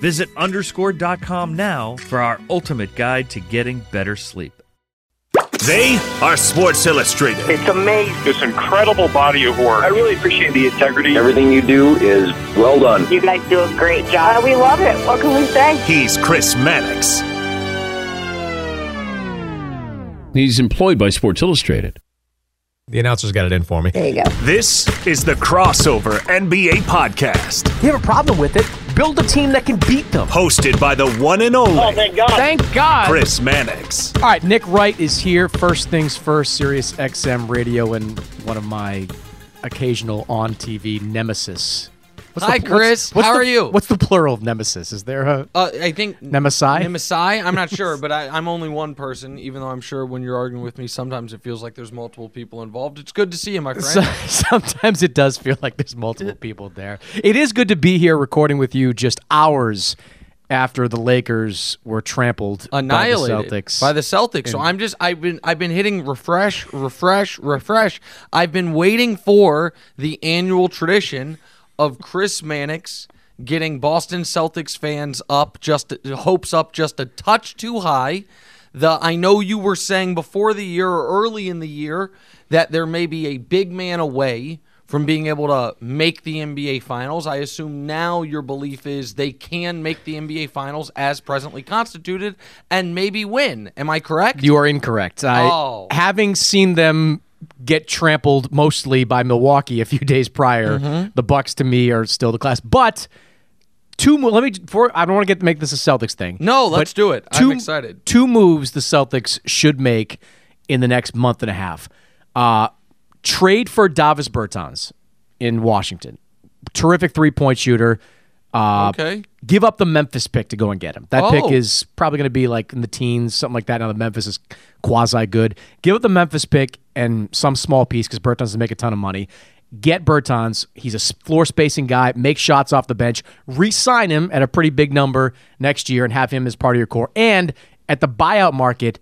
Visit underscore.com now for our ultimate guide to getting better sleep. They are Sports Illustrated. It's amazing. This incredible body of work. I really appreciate the integrity. Everything you do is well done. You guys do a great job. We love it. What can we say? He's Chris Mannix. He's employed by Sports Illustrated. The announcers got it in for me. There you go. This is the Crossover NBA Podcast. You have a problem with it? Build a team that can beat them. Hosted by the one and only. Oh, thank God. Thank God. Chris Mannix. All right, Nick Wright is here. First things first, Sirius XM radio and one of my occasional on TV nemesis. What's Hi, the, Chris. What's, what's How the- are you? What's the plural of nemesis? Is there a Uh, I think Nemesi? Nemesi. I'm not sure, but I, I'm only one person. Even though I'm sure when you're arguing with me, sometimes it feels like there's multiple people involved. It's good to see you, my friend. So- sometimes it does feel like there's multiple people there. It is good to be here recording with you just hours after the Lakers were trampled Annihilated by the Celtics. By the Celtics. So I'm just I've been I've been hitting refresh, refresh, refresh. I've been waiting for the annual tradition of Chris Mannix getting Boston Celtics fans up just hopes up just a touch too high. The I know you were saying before the year or early in the year that there may be a big man away from being able to make the NBA finals. I assume now your belief is they can make the NBA finals as presently constituted and maybe win. Am I correct? You are incorrect. I, Oh. Having seen them get trampled mostly by Milwaukee a few days prior, Mm-hmm. the Bucks to me are still the class. But two. mo- Let me. For, I don't want to get make this a Celtics thing. No, let's do it. I'm excited. Two moves the Celtics should make in the next month and a half. Uh, trade for Davis Bertans in Washington. Terrific three point shooter. Uh, Okay. Give up the Memphis pick to go and get him. That Oh. pick is probably going to be like in the teens, something like that. Now the Memphis is quasi good. Give up the Memphis pick and some small piece because Bertans doesn't make a ton of money. Get Bertans. He's a floor spacing guy. Make shots off the bench. Re-sign him at a pretty big number next year and have him as part of your core. And at the buyout market,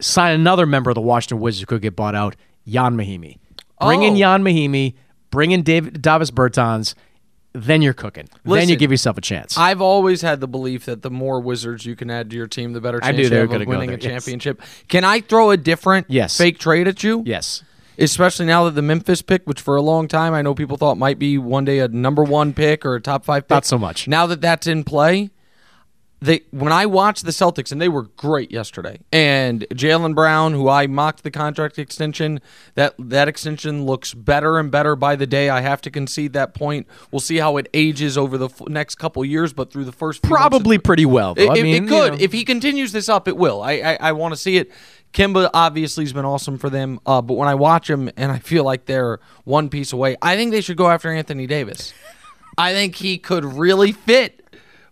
sign another member of the Washington Wizards who could get bought out, Ian Mahinmi. Bring in Oh. Ian Mahinmi. Bring in David Davis Bertans. Then you're cooking. then you give yourself a chance. I've always had the belief that the more wizards you can add to your team, the better chance you have of winning there, a yes. championship. Can I throw a different Yes. fake trade at you? yes. Especially now that the Memphis pick, which for a long time I know people thought might be one day a number one pick or a top five pick. Not so much. Now that that's in play, they when I watched the Celtics and they were great yesterday, and Jaylen Brown, who I mocked the contract extension, that that extension looks better and better by the day. I have to concede that point. We'll see how it ages over the f- next couple years, but through the first Probably pretty well. It, I mean, it you could. know. If he continues this up, it will. I I, I want to see it. Kemba obviously has been awesome for them, uh, but when I watch him and I feel like they're one piece away, I think they should go after Anthony Davis. I think he could really fit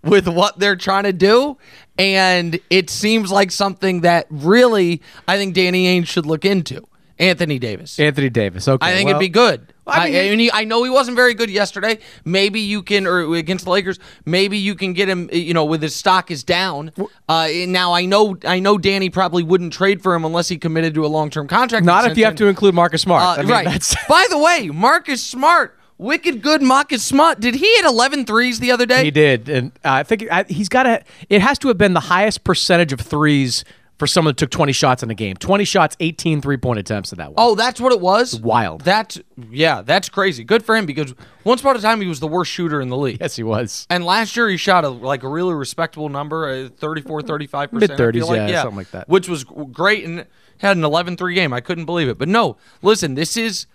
with what they're trying to do, and it seems like something that really I think Danny Ainge should look into. Anthony Davis. Anthony Davis. Okay. I think well, it'd be good. I mean, I, he, I know he wasn't very good yesterday. Maybe you can, or against the Lakers, maybe you can get him. You know, with his stock is down. Uh, now I know, I know, Danny probably wouldn't trade for him unless he committed to a long term contract. Not if you have to include Marcus Smart. Uh, I mean, right. That's, By the way, Marcus Smart, wicked good Marcus Smart. Did he hit 11 threes the other day? he did, and uh, I think I, he's got to. It has to have been the highest percentage of threes for someone that took 20 shots in a game. 20 shots, 18 three point attempts in that one. Oh, that's what it was. wild. That's yeah, that's crazy. Good for him because once upon a time he was the worst shooter in the league. yes, he was. And last year he shot a like a really respectable number, uh, 34, 35 percent, Mid-thirties, yeah, something like that. which was great and had an 11-3 game. I couldn't believe it. But no, listen, this is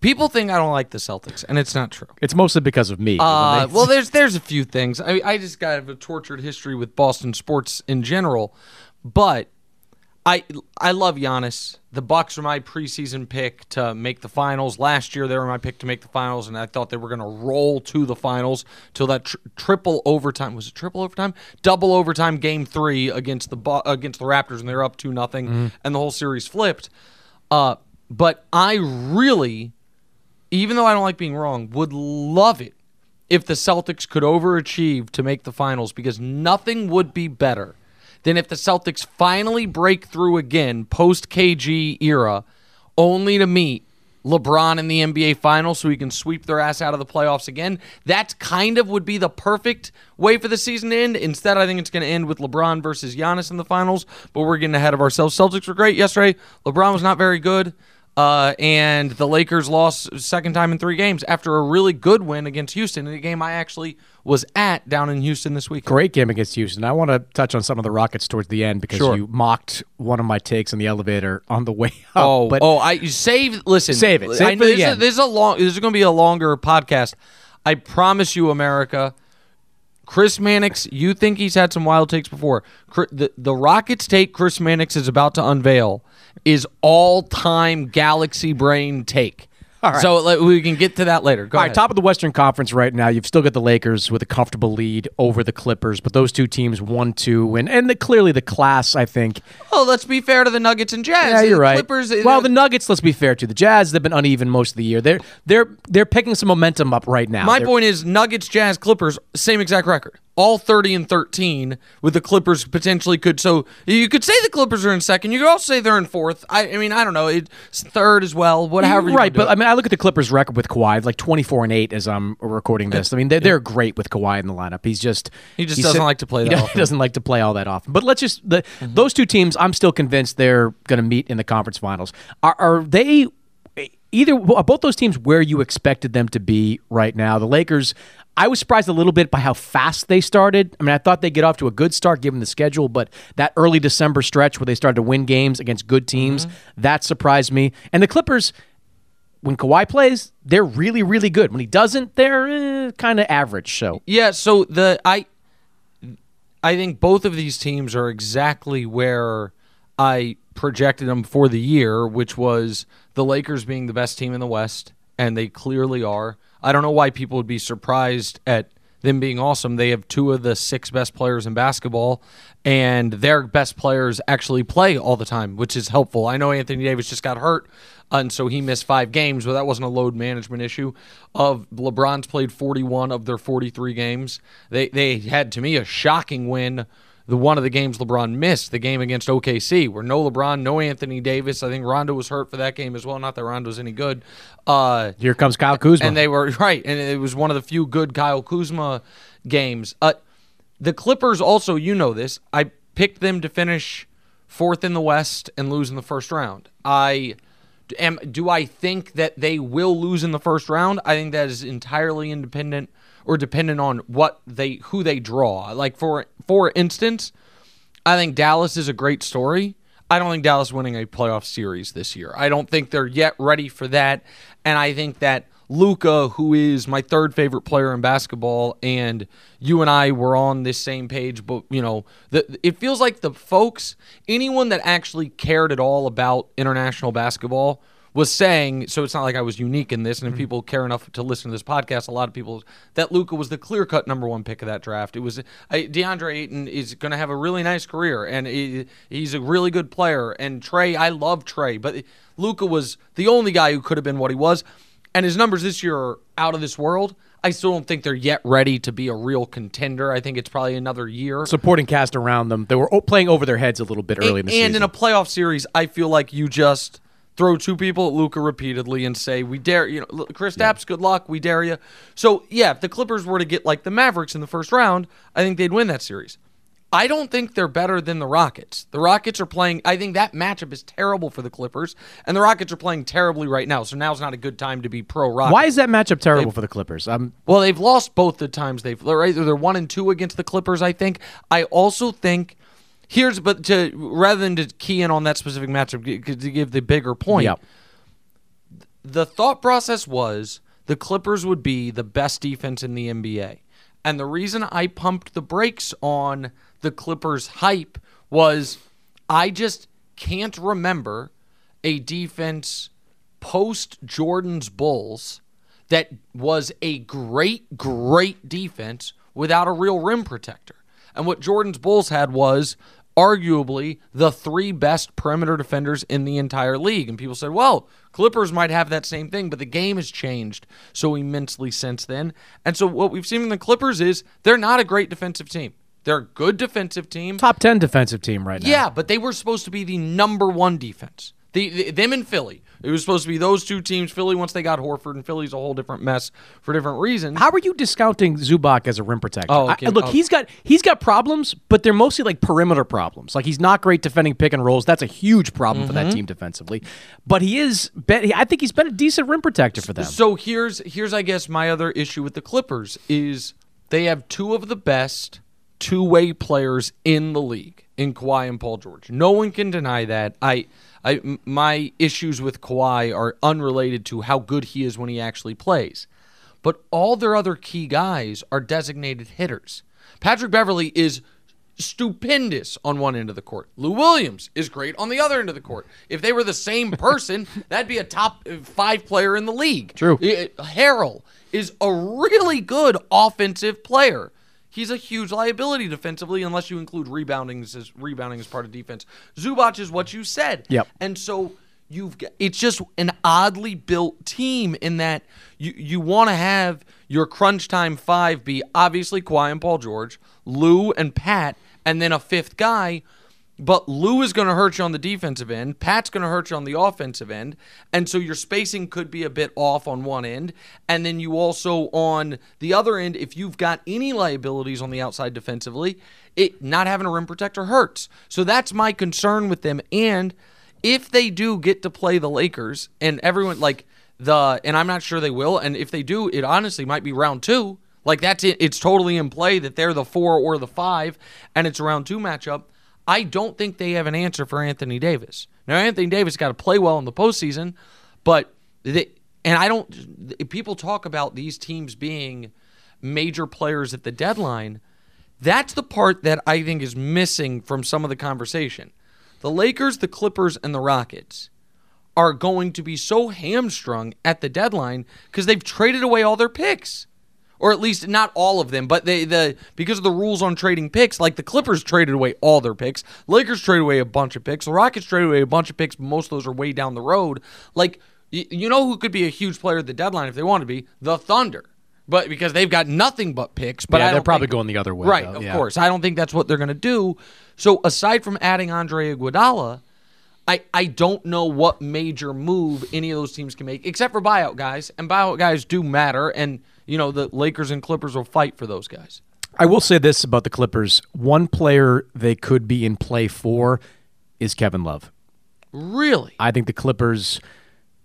people think I don't like the Celtics, and it's not true. It's mostly because of me. Uh, well, there's there's a few things. I I just got a tortured history with Boston sports in general, but I I love Giannis. The Bucks are my preseason pick to make the finals. Last year they were my pick to make the finals, and I thought they were going to roll to the finals till that tr- triple overtime was it triple overtime, double overtime game three against the Bu- against the Raptors, and they were up two nothing, and the whole series flipped. Uh, but I really even though I don't like being wrong, would love it if the Celtics could overachieve to make the finals because nothing would be better than if the Celtics finally break through again post KG era only to meet LeBron in the NBA finals so he can sweep their ass out of the playoffs again. That kind of would be the perfect way for the season to end. Instead, I think it's going to end with LeBron versus Giannis in the finals, but we're getting ahead of ourselves. Celtics were great yesterday. LeBron was not very good. Uh, and the Lakers lost second time in three games after a really good win against Houston in a game I actually was at down in Houston this week. Great game against Houston. I want to touch on some of the Rockets towards the end because Sure. you mocked one of my takes in the elevator on the way up. Oh, but oh, I you save. Listen, Save it. Save I it know the is, end. this is a long. This is going to be a longer podcast. I promise you, America. Chris Mannix, you think he's had some wild takes before. The, the Rockets take Chris Mannix is about to unveil is all time galaxy brain take. All right. So like, we can get to that later. Go All ahead. right, top of the Western Conference right now. You've still got the Lakers with a comfortable lead over the Clippers, but those two teams one two and and the, clearly the class. I think. Oh, let's be fair to the Nuggets and Jazz. Yeah, you're The right. Clippers. Uh, well, the Nuggets. Let's be fair to the Jazz. They've been uneven most of the year. They're they're they're picking some momentum up right now. My They're- point is Nuggets, Jazz, Clippers, same exact record. All 30 and 13 with the Clippers potentially could so you could say the Clippers are in second. You could also say they're in fourth. I, I mean, I don't know. It's third as well. Whatever right, but. I mean, I look at the Clippers' record with Kawhi, like twenty four and eight as I'm recording this. I mean, they're, they're great with Kawhi in the lineup. He's just He just doesn't like to play he that. Mm-hmm. He doesn't like to play all that often. But let's just the those two teams. I'm still convinced they're going to meet in the conference finals. Are, are they either are both those teams where you expected them to be right now? The Lakers. I was surprised a little bit by how fast they started. I mean, I thought they'd get off to a good start given the schedule, but that early December stretch where they started to win games against good teams, Mm-hmm. that surprised me. And the Clippers, when Kawhi plays, they're really, really good. When he doesn't, they're eh, kind of average. So Yeah, so the I I think both of these teams are exactly where I projected them for the year, which was the Lakers being the best team in the West, and they clearly are. I don't know why people would be surprised at them being awesome. They have two of the six best players in basketball, and their best players actually play all the time, which is helpful. I know Anthony Davis just got hurt, uh, and so he missed five games, but that wasn't a load management issue. Of LeBron's played 41 of their 43 games. They they had to me a shocking win the one of the games LeBron missed, the game against OKC, where no LeBron, no Anthony Davis. I think Rondo was hurt for that game as well. Not that Rondo's any good. Uh, Here comes Kyle Kuzma, and they were right, and it was one of the few good Kyle Kuzma games. Uh, the Clippers also, you know this. I picked them to finish fourth in the West and lose in the first round. I am. Do I think that they will lose in the first round? I think that is entirely independent or dependent on what they who they draw. Like for for instance, I think Dallas is a great story. I don't think Dallas winning a playoff series this year. I don't think they're yet ready for that, and I think that Luka, who is my third favorite player in basketball, and you and I were on this same page, but you know, the, it feels like the folks, anyone that actually cared at all about international basketball was saying, so it's not like I was unique in this, and if mm-hmm. people care enough to listen to this podcast, a lot of people that Luka was the clear cut number one pick of that draft. It was I, DeAndre Ayton is going to have a really nice career, and he, he's a really good player. And Trey, I love Trey, but Luka was the only guy who could have been what he was, and his numbers this year are out of this world. I still don't think they're yet ready to be a real contender. I think it's probably another year. Supporting cast around them, they were playing over their heads a little bit early and, in the season. And in a playoff series, I feel like you just throw two people at Luka repeatedly and say, "We dare you know, Chris yeah. good luck, we dare you." So yeah, if the Clippers were to get like the Mavericks in the first round, I think they'd win that series. I don't think they're better than the Rockets. The Rockets are playing. I think that matchup is terrible for the Clippers, and the Rockets are playing terribly right now. So now's not a good time to be pro Rockets. Why is that matchup terrible they've, for the Clippers? Um, well, they've lost both the times they've. They're one and two against the Clippers. I think. I also think Here's but to rather than to key in on that specific matchup to give the bigger point. Yep. The thought process was the Clippers would be the best defense in the NBA. And the reason I pumped the brakes on the Clippers hype was I just can't remember a defense post Jordan's Bulls that was a great, great defense without a real rim protector. And what Jordan's Bulls had was arguably the three best perimeter defenders in the entire league. And people said, well, Clippers might have that same thing, but the game has changed so immensely since then. And so what we've seen in the Clippers is they're not a great defensive team. They're a good defensive team. Top 10 defensive team right now. Yeah, but they were supposed to be the number one defense. The, the, them in Philly. It was supposed to be those two teams. Philly once they got Horford, and Philly's a whole different mess for different reasons. How are you discounting Zubac as a rim protector? Oh, okay. I, look, oh. he's got he's got problems, but they're mostly like perimeter problems. Like he's not great defending pick and rolls. That's a huge problem mm-hmm. for that mm-hmm. team defensively. But he is. I think he's been a decent rim protector for them. So here's here's I guess my other issue with the Clippers is they have two of the best two way players in the league in Kawhi and Paul George. No one can deny that. I, I, my issues with Kawhi are unrelated to how good he is when he actually plays. But all their other key guys are designated hitters. Patrick Beverley is stupendous on one end of the court. Lou Williams is great on the other end of the court. If they were the same person, that'd be a top five player in the league. True. Harrell is a really good offensive player he's a huge liability defensively unless you include rebounding as rebounding as part of defense. Zubac is what you said. Yep. And so you've got, it's just an oddly built team in that you you want to have your crunch time five be obviously Kawhi and Paul George, Lou and Pat, and then a fifth guy but Lou is going to hurt you on the defensive end. Pat's going to hurt you on the offensive end. And so your spacing could be a bit off on one end. And then you also, on the other end, if you've got any liabilities on the outside defensively, it not having a rim protector hurts. So that's my concern with them. And if they do get to play the Lakers, and everyone, like, the, and I'm not sure they will. And if they do, it honestly might be round two. Like, that's it. It's totally in play that they're the four or the five, and it's a round two matchup I don't think they have an answer for Anthony Davis. Now, Anthony Davis got to play well in the postseason, but they, and I don't. People talk about these teams being major players at the deadline. That's the part that I think is missing from some of the conversation. The Lakers, the Clippers, and the Rockets are going to be so hamstrung at the deadline because they've traded away all their picks or at least not all of them, but they the because of the rules on trading picks, like the Clippers traded away all their picks, Lakers traded away a bunch of picks, the Rockets traded away a bunch of picks, most of those are way down the road. Like you know who could be a huge player at the deadline if they want to be? The Thunder. but because they've got nothing but picks. But yeah, they're probably think- going the other way. Right, though. of Yeah. course. I don't think that's what they're going to do. So aside from adding Andre Iguodala, I I don't know what major move any of those teams can make except for buyout guys, and buyout guys do matter. And you know the Lakers and Clippers will fight for those guys. I will say this about the Clippers: one player they could be in play for is Kevin Love. Really? I think the Clippers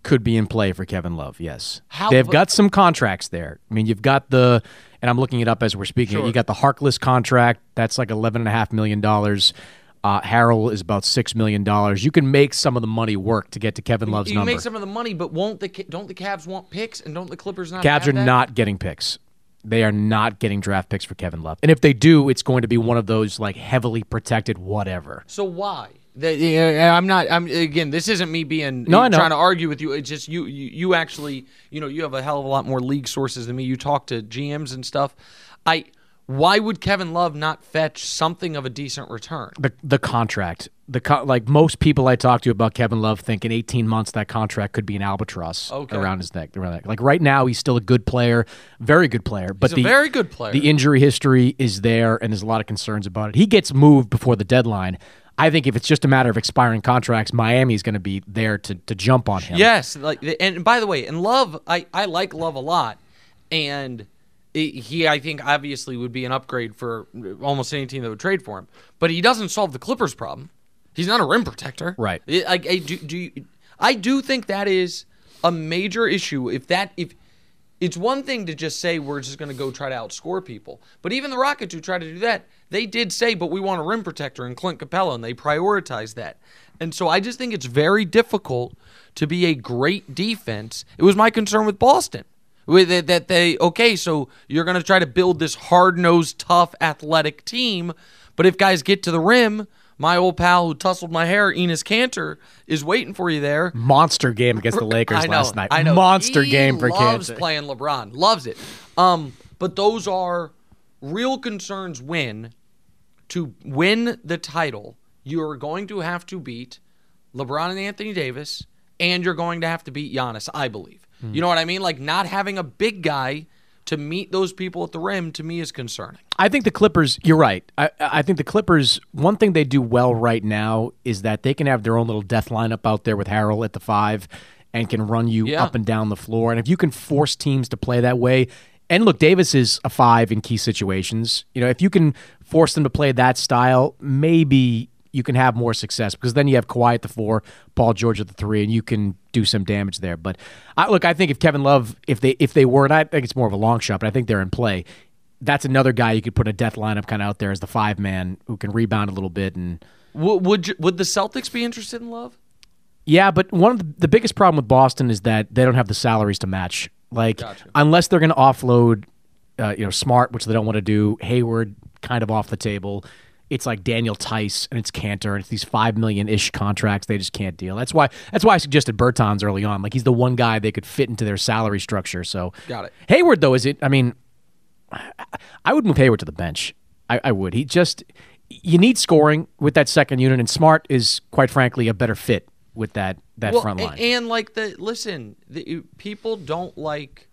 could be in play for Kevin Love. Yes, How- they've got some contracts there. I mean, you've got the, and I'm looking it up as we're speaking. Sure. You got the Harkless contract. That's like eleven and a half million dollars. Uh, Harrell is about six million dollars. You can make some of the money work to get to Kevin Love's number. you make some of the money, but won't the don't the Cavs want picks and don't the Clippers not? Cavs are that? not getting picks. They are not getting draft picks for Kevin Love. And if they do, it's going to be one of those like heavily protected whatever. So why? The- yeah, I'm not. I'm again. This isn't me being No, trying to argue with you. It's just you, you. You actually, you know, you have a hell of a lot more league sources than me. You talk to GMs and stuff. I. Why would Kevin Love not fetch something of a decent return? The the contract, the co- like most people I talk to about Kevin Love think in 18 months that contract could be an albatross Okay. around his neck. Around. Like right now, he's still a good player, very good player. But He's a the very good player. The injury history is there, and there's a lot of concerns about it. He gets moved before the deadline. I think if it's just a matter of expiring contracts, Miami's going to be there to, to jump on him. Yes, like and by the way, and Love, I I like Love a lot, and he- I think obviously would be an upgrade for almost any team that would trade for him. But he doesn't solve the Clippers' problem. He's not a rim protector. Right. I, I, do, do you, I do think that is a major issue. If that if it's one thing to just say we're just going to go try to outscore people, but even the Rockets who try to do that, they did say, but we want a rim protector and Clint Capela, and they prioritized that. And so I just think it's very difficult to be a great defense. It was my concern with Boston. With it, that they okay, so you're going to try to build this hard-nosed, tough, athletic team, but if guys get to the rim, my old pal who tussled my hair, Enes Kanter, is waiting for you there. Monster game against the Lakers know, last night. I know. Monster He game for loves Kansas. playing LeBron. Loves it. Um, but those are real concerns when to win the title, you are going to have to beat LeBron and Anthony Davis, and you're going to have to beat Giannis, I believe. Hmm. You know what I mean? Like not having a big guy to meet those people at the rim to me is concerning. I think the Clippers. You're right. I, I think the Clippers. One thing they do well right now is that they can have their own little death lineup out there with Harrell at the five, and can run you Yeah. up and down the floor. And if you can force teams to play that way, and look, Davis is a five in key situations. You know, if you can force them to play that style, maybe you can have more success because then you have Kawhi at the four, Paul George at the three, and you can do some damage there. But I, look, I think if Kevin Love, if they if they were, and I think it's more of a long shot, but I think they're in play. That's another guy you could put a death lineup kind of out there as the five man who can rebound a little bit and. Would would, you, would the Celtics be interested in Love? Yeah, but one of the, the biggest problem with Boston is that they don't have the salaries to match. Like, unless they're going to offload, uh, you know, Smart, which they don't want to do, Hayward kind of off the table. It's like Daniel Theis and it's Kanter, and it's these five million ish contracts they just can't deal. That's why that's why I suggested Bertans early on. Like he's the one guy they could fit into their salary structure. So Got it. Hayward though is it? I mean, I would move Hayward to the bench. I, I would. He just you need scoring with that second unit, and Smart is quite frankly a better fit with that that Well, front line. And like the listen, the, people don't like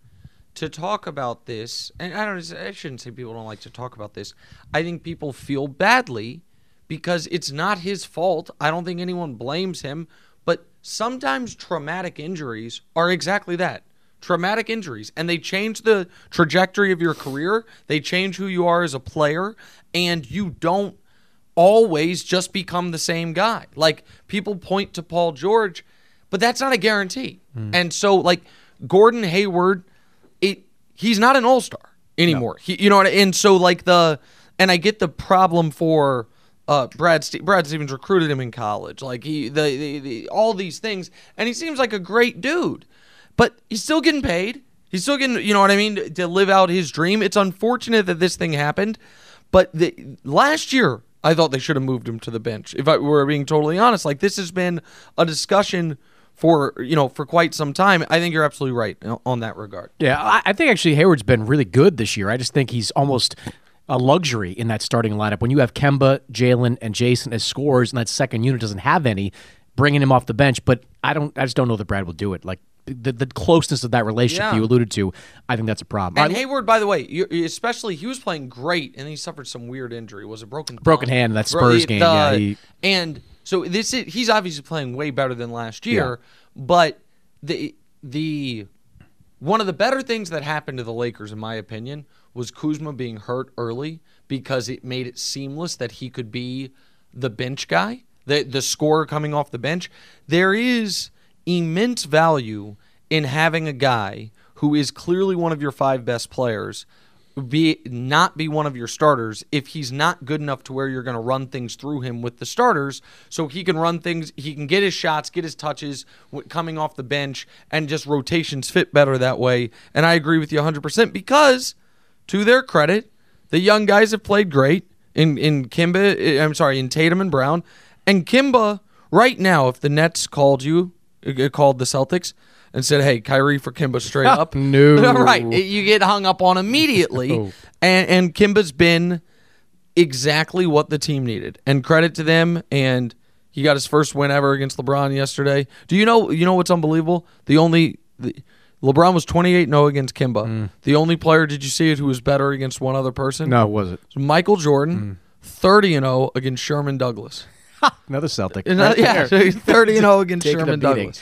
to talk about this, and I don't. I shouldn't say people don't like to talk about this. I think people feel badly because it's not his fault. I don't think anyone blames him, but sometimes traumatic injuries are exactly that. Traumatic injuries, and they change the trajectory of your career. They change who you are as a player, and you don't always just become the same guy. Like people point to Paul George, but that's not a guarantee. Mm. And so like Gordon Hayward, he's not an all-star anymore. He, you know what and so like the and I get the problem for uh, Brad Ste- Brad Stevens recruited him in college. Like he the, the, the all these things and he seems like a great dude. But he's still getting paid. He's still getting, you know what I mean, to live out his dream. It's unfortunate that this thing happened, but the, last year I thought they should have moved him to the bench. If I were being totally honest, like this has been a discussion for you know for quite some time. I think you're absolutely right on that regard. Yeah, I, think actually Hayward's been really good this year. I just think he's almost a luxury in that starting lineup. When you have Kemba, Jalen, and Jason as scorers, and that second unit doesn't have any, bringing him off the bench. But I don't. I just don't know that Brad will do it. Like the, the closeness of that relationship Yeah. you alluded to, I think that's a problem. And I- Hayward, by the way, you, especially he was playing great, and he suffered some weird injury. Was it broken? Broken thumb? hand in that Bro- Spurs game, yeah, he- and so this is, he's obviously playing way better than last year. But the the one of the better things that happened to the Lakers, in my opinion, was Kuzma being hurt early because it made it seamless that he could be the bench guy, the the scorer coming off the bench. There is immense value in having a guy who is clearly one of your five best players be not be one of your starters if he's not good enough to where you're going to run things through him with the starters so he can run things he can get his shots get his touches coming off the bench and just rotations fit better that way. And I agree with you 100% because to their credit the young guys have played great in in Kemba eh, I'm sorry in Tatum and Brown. And Kemba right now if the Nets called you eh, called the Celtics and said, "Hey, Kyrie for Kemba straight up." No. right? You get hung up on immediately, No. and and Kemba's been exactly what the team needed. And credit to them. And he got his first win ever against LeBron yesterday. Do you know? You know what's unbelievable? The only the, LeBron was 28-0 against Kemba. Mm. The only player did you see it who was better against one other person? no, was it Michael Jordan, mm. 30 and 0 against Sherman Douglas. another Celtic? Another- Right yeah, there. so he's 30 and 0 against Taking Sherman. Douglas.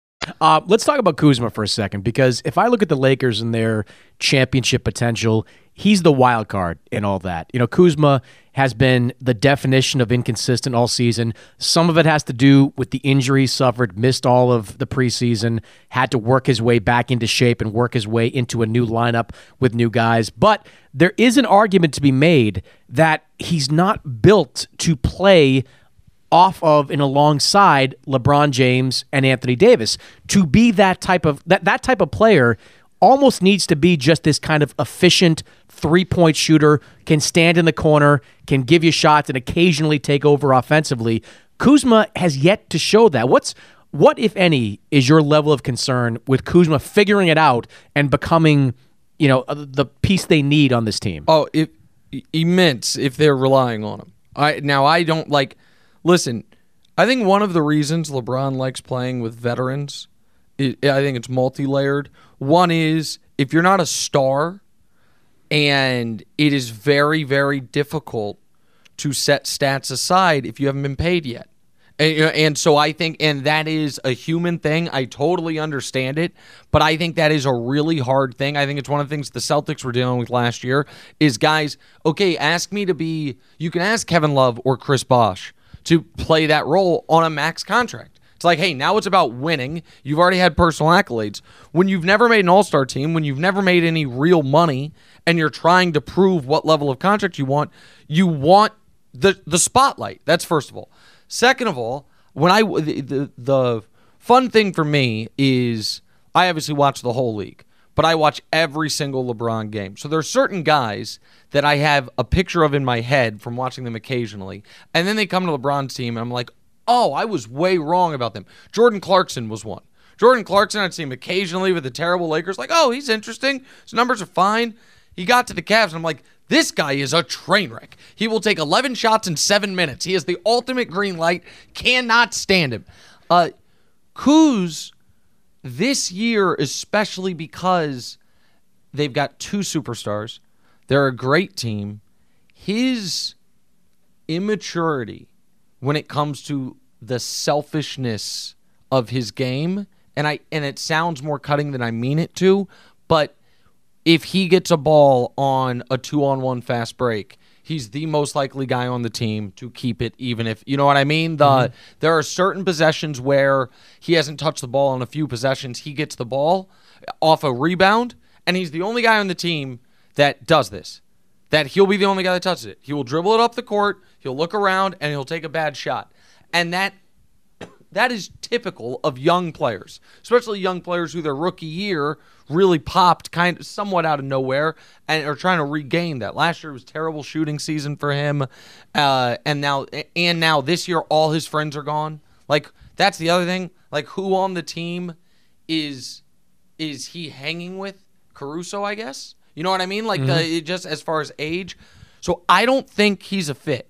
Uh, let's talk about Kuzma for a second because if I look at the Lakers and their championship potential, he's the wild card in all that. You know, Kuzma has been the definition of inconsistent all season. Some of it has to do with the injuries suffered, missed all of the preseason, had to work his way back into shape and work his way into a new lineup with new guys. But there is an argument to be made that he's not built to play off of and alongside LeBron James and Anthony Davis. To be that type of that that type of player almost needs to be just this kind of efficient three point shooter, can stand in the corner, can give you shots, and occasionally take over offensively. Kuzma has yet to show that. What's what, if any, is your level of concern with Kuzma figuring it out and becoming, you know, uh, the piece they need on this team? Oh, it, immense if they're relying on him. I now I don't like. Listen, I think one of the reasons LeBron likes playing with veterans, I think it's multi-layered. One is if you're not a star, and it is very very difficult to set stats aside if you haven't been paid yet. And, so I think, and that is a human thing. I totally understand it, but I think that is a really hard thing. I think it's one of the things the Celtics were dealing with last year is guys, okay, ask me to be, you can ask Kevin Love or Chris Bosh to play that role on a max contract. It's like, hey, now it's about winning. You've already had personal accolades. When you've never made an all star team, when you've never made any real money, and you're trying to prove what level of contract you want, you want the the spotlight. That's first of all. Second of all, when I the, the, the fun thing for me is I obviously watch the whole league, but I watch every single LeBron game. So there are certain guys that I have a picture of in my head from watching them occasionally, and then they come to LeBron's team, and I'm like, oh, I was way wrong about them. Jordan Clarkson was one. Jordan Clarkson, I'd see him occasionally with the terrible Lakers, like, oh, he's interesting. His numbers are fine. He got to the Cavs, and I'm like, this guy is a train wreck. He will take 11 shots in seven minutes. He is the ultimate green light. Cannot stand him. Uh, Kuz, this year, especially because they've got two superstars, they're a great team. His immaturity when it comes to the selfishness of his game, and I and it sounds more cutting than I mean it to, but if he gets a ball on a two on one fast break, he's the most likely guy on the team to keep it, even if you know what I mean. The mm-hmm. there are certain possessions where he hasn't touched the ball on a few possessions. He gets the ball off a rebound, and he's the only guy on the team that does this. That he'll be the only guy that touches it. He will dribble it up the court, he'll look around, and he'll take a bad shot. And that that is typical of young players, especially young players who their rookie year really popped kind of somewhat out of nowhere and are trying to regain that. Last year was terrible shooting season for him, uh, and now and now this year all his friends are gone. Like that's the other thing. Like who on the team is is he hanging with? Caruso, I guess. You know what I mean? Like mm-hmm. the just as far as age. So I don't think he's a fit.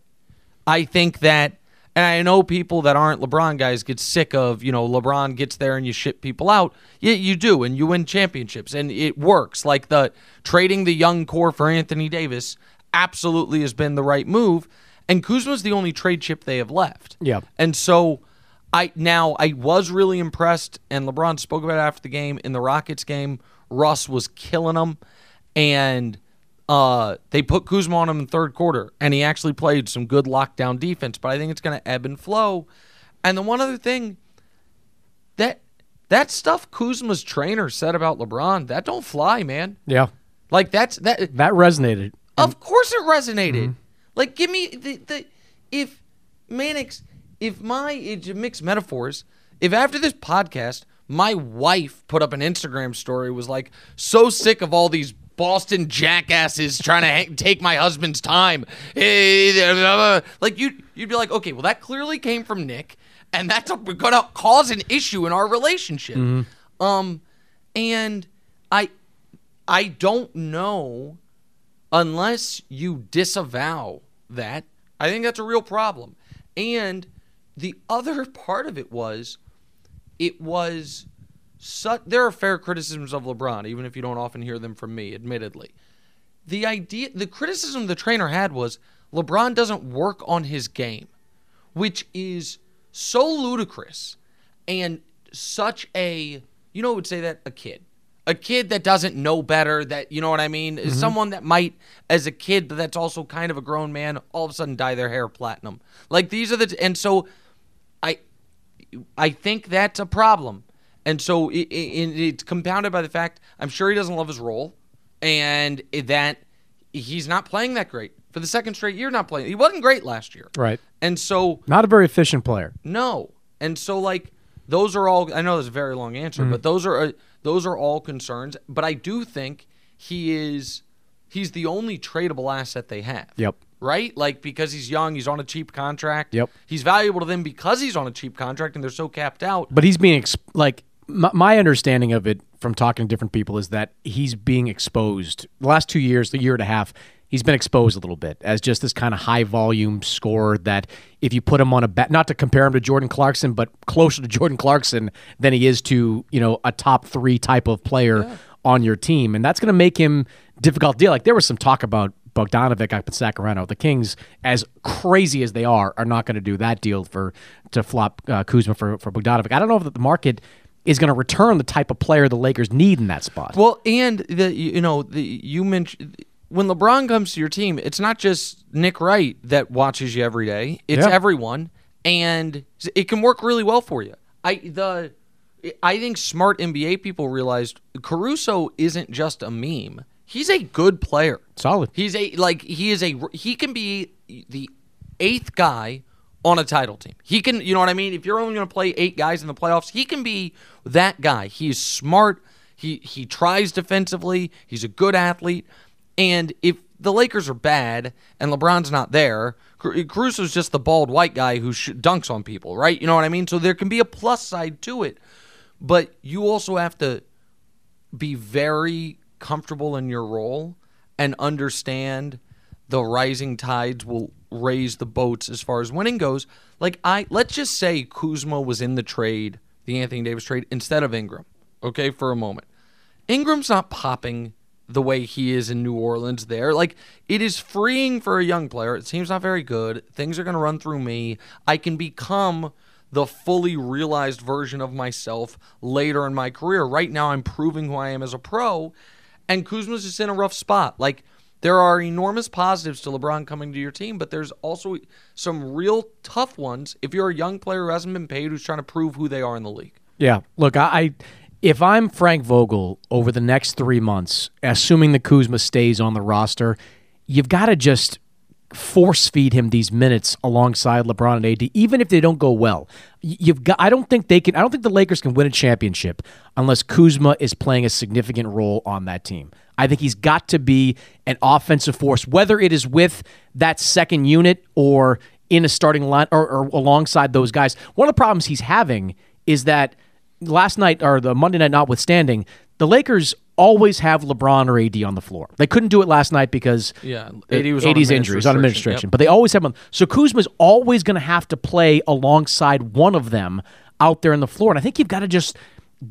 I think that and I know people that aren't LeBron guys get sick of, you know, LeBron gets there and you ship people out. Yeah, you do, and you win championships, and it works. Like the trading the young core for Anthony Davis absolutely has been the right move. And Kuzma's the only trade chip they have left. Yeah. And so I now I was really impressed, and LeBron spoke about it after the game in the Rockets game. Russ was killing them, and uh, they put Kuzma on him in third quarter, and he actually played some good lockdown defense. But I think it's going to ebb and flow. And the one other thing that that stuff Kuzma's trainer said about LeBron that don't fly, man. Yeah, like that's that that resonated. Of course, it resonated. Mm-hmm. Like, give me the the if Mannix, if my it's mixed metaphors. If after this podcast, my wife put up an Instagram story was like so sick of all these Boston jackasses trying to ha- take my husband's time. Like you, you'd be like, okay, well that clearly came from Nick, and that's going to cause an issue in our relationship. Mm-hmm. Um, and I, I don't know unless you disavow that. I think that's a real problem. And the other part of it was, it was such, there are fair criticisms of LeBron, even if you don't often hear them from me, admittedly. The idea, the criticism the trainer had was LeBron doesn't work on his game, which is so ludicrous and such a, you know, would say that a kid, a kid that doesn't know better, that, you know what I mean? Mm-hmm. Someone that might, as a kid, but that's also kind of a grown man, all of a sudden dye their hair platinum. Like these are the, and so I, I think that's a problem and so it, it, it's compounded by the fact I'm sure he doesn't love his role and that he's not playing that great. For the second straight year, not playing. He wasn't great last year. Right. And so. Not a very efficient player. No. And so, like, those are all. I know that's a very long answer, Mhm. but those are uh, those are all concerns. But I do think he is he's the only tradable asset they have. Yep. Right? Like because he's young, he's on a cheap contract. Yep. He's valuable to them because he's on a cheap contract and they're so capped out. But he's being ex- like my, my understanding of it from talking to different people is that he's being exposed. The last two years, the year and a half, he's been exposed a little bit as just this kind of high volume scorer that if you put him on a bat, not to compare him to Jordan Clarkson, but closer to Jordan Clarkson than he is to you know a top three type of player on your team, and that's going to make him difficult deal. Like there was some talk about Bogdanovic up in Sacramento. The Kings, as crazy as they are, are not going to do that deal for to flop uh, Kuzma for for Bogdanovic. I don't know if the market is going to return the type of player the Lakers need in that spot. Well, and the you know the you mentioned when LeBron comes to your team, it's not just Nick Wright that watches you every day. It's Yeah. everyone, and it can work really well for you. I the I think smart NBA people realized Caruso isn't just a meme. He's a good player. Solid. He's a like he is a he can be the eighth guy on a title team. He can, you know what I mean? If you're only going to play 8 guys in the playoffs, he can be that guy. He's smart. He he tries defensively. He's a good athlete. And if the Lakers are bad and LeBron's not there, Car- Caruso's just the bald white guy who sh- dunks on people, right? You know what I mean? So there can be a plus side to it. But you also have to be very comfortable in your role and understand the rising tides will raise the boats as far as winning goes. Like I let's just say Kuzma was in the trade, the Anthony Davis trade instead of Ingram. Okay, for a moment. Ingram's not popping the way he is in New Orleans there. Like it is freeing for a young player. It seems not very good. Things are going to run through me. I can become the fully realized version of myself later in my career. Right now I'm proving who I am as a pro and Kuzma's just in a rough spot. Like there are enormous positives to LeBron coming to your team, but there's also some real tough ones if you're a young player who hasn't been paid who's trying to prove who they are in the league. Yeah. Look, I, I if I'm Frank Vogel over the next three months, assuming the Kuzma stays on the roster, you've got to just force feed him these minutes alongside LeBron and AD, even if they don't go well. You've got. I don't think they can. I don't think the Lakers can win a championship unless Kuzma is playing a significant role on that team. I think he's got to be an offensive force, whether it is with that second unit or in a starting line or, or alongside those guys. One of the problems he's having is that last night or the Monday night notwithstanding, the Lakers always have LeBron or AD on the floor. They couldn't do it last night because Yeah, AD was AD's was on administration, yep. but they always have him. So Kuzma's always going to have to play alongside one of them out there on the floor, and I think you've got to just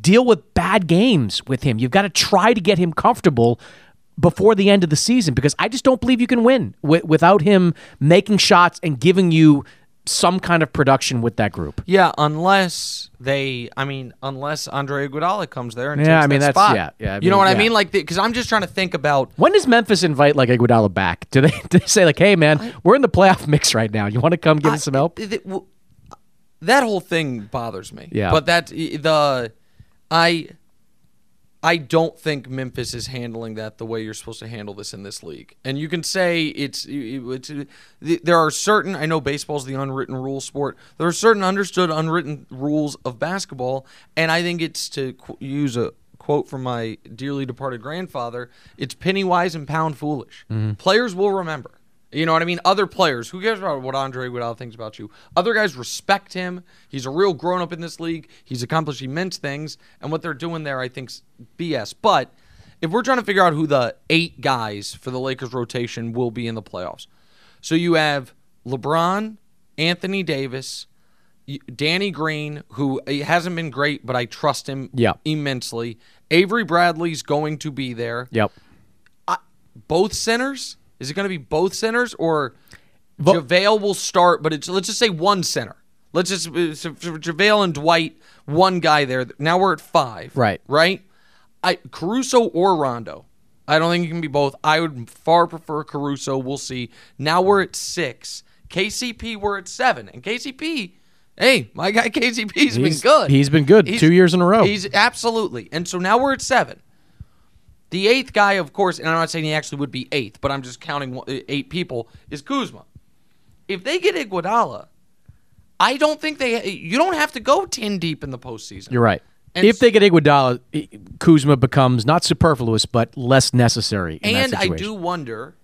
deal with bad games with him. You've got to try to get him comfortable before the end of the season because I just don't believe you can win wi- without him making shots and giving you some kind of production with that group. Yeah, unless they, I mean, unless Andre Iguodala comes there and Yeah, takes I mean, that that's- spot. yeah, yeah, I you know what I mean? Like, because I'm just trying to think about. When does Memphis invite like Iguodala back? Do they, do they say like, "Hey, man, we're in the playoff mix right now. You want to come give us some help?" th- th- w- that whole thing bothers me. Yeah. but that the I I don't think Memphis is handling that the way you're supposed to handle this in this league. And you can say it's it's there are certain I know baseball's the unwritten rule sport. There are certain understood unwritten rules of basketball, and I think it's to qu- use a quote from my dearly departed grandfather, it's penny wise and pound foolish. Mm-hmm. Players will remember. You know what I mean? Other players, who cares about what Andre Iguodala thinks about you? Other guys respect him. He's a real grown up in this league. He's accomplished immense things, and what they're doing there, I think's BS. But if we're trying to figure out who the eight guys for the Lakers rotation will be in the playoffs, so you have LeBron, Anthony Davis, Danny Green, who hasn't been great, but I trust him Yeah. immensely. Avery Bradley's going to be there Yep. both centers? Is it going to be both centers or JaVale will start, but it's let's just say one center. Let's just uh, so for JaVale and Dwight, one guy there. Now we're at five. Right. Right? I Caruso or Rondo. I don't think it can be both. I would far prefer Caruso. We'll see. Now we're at six. KCP we're at seven. And KCP, hey, my guy KCP's been good. he's been good two years in a row. He's absolutely. And so now we're at seven. The eighth guy, of course, and I'm not saying he actually would be eighth, but I'm just counting eh, eight people, is Kuzma. If they get Iguodala, I don't think they. You don't have to go ten deep in the postseason. You're right. And if they get Iguodala, i- Kuzma becomes not superfluous but less necessary. In and I do wonder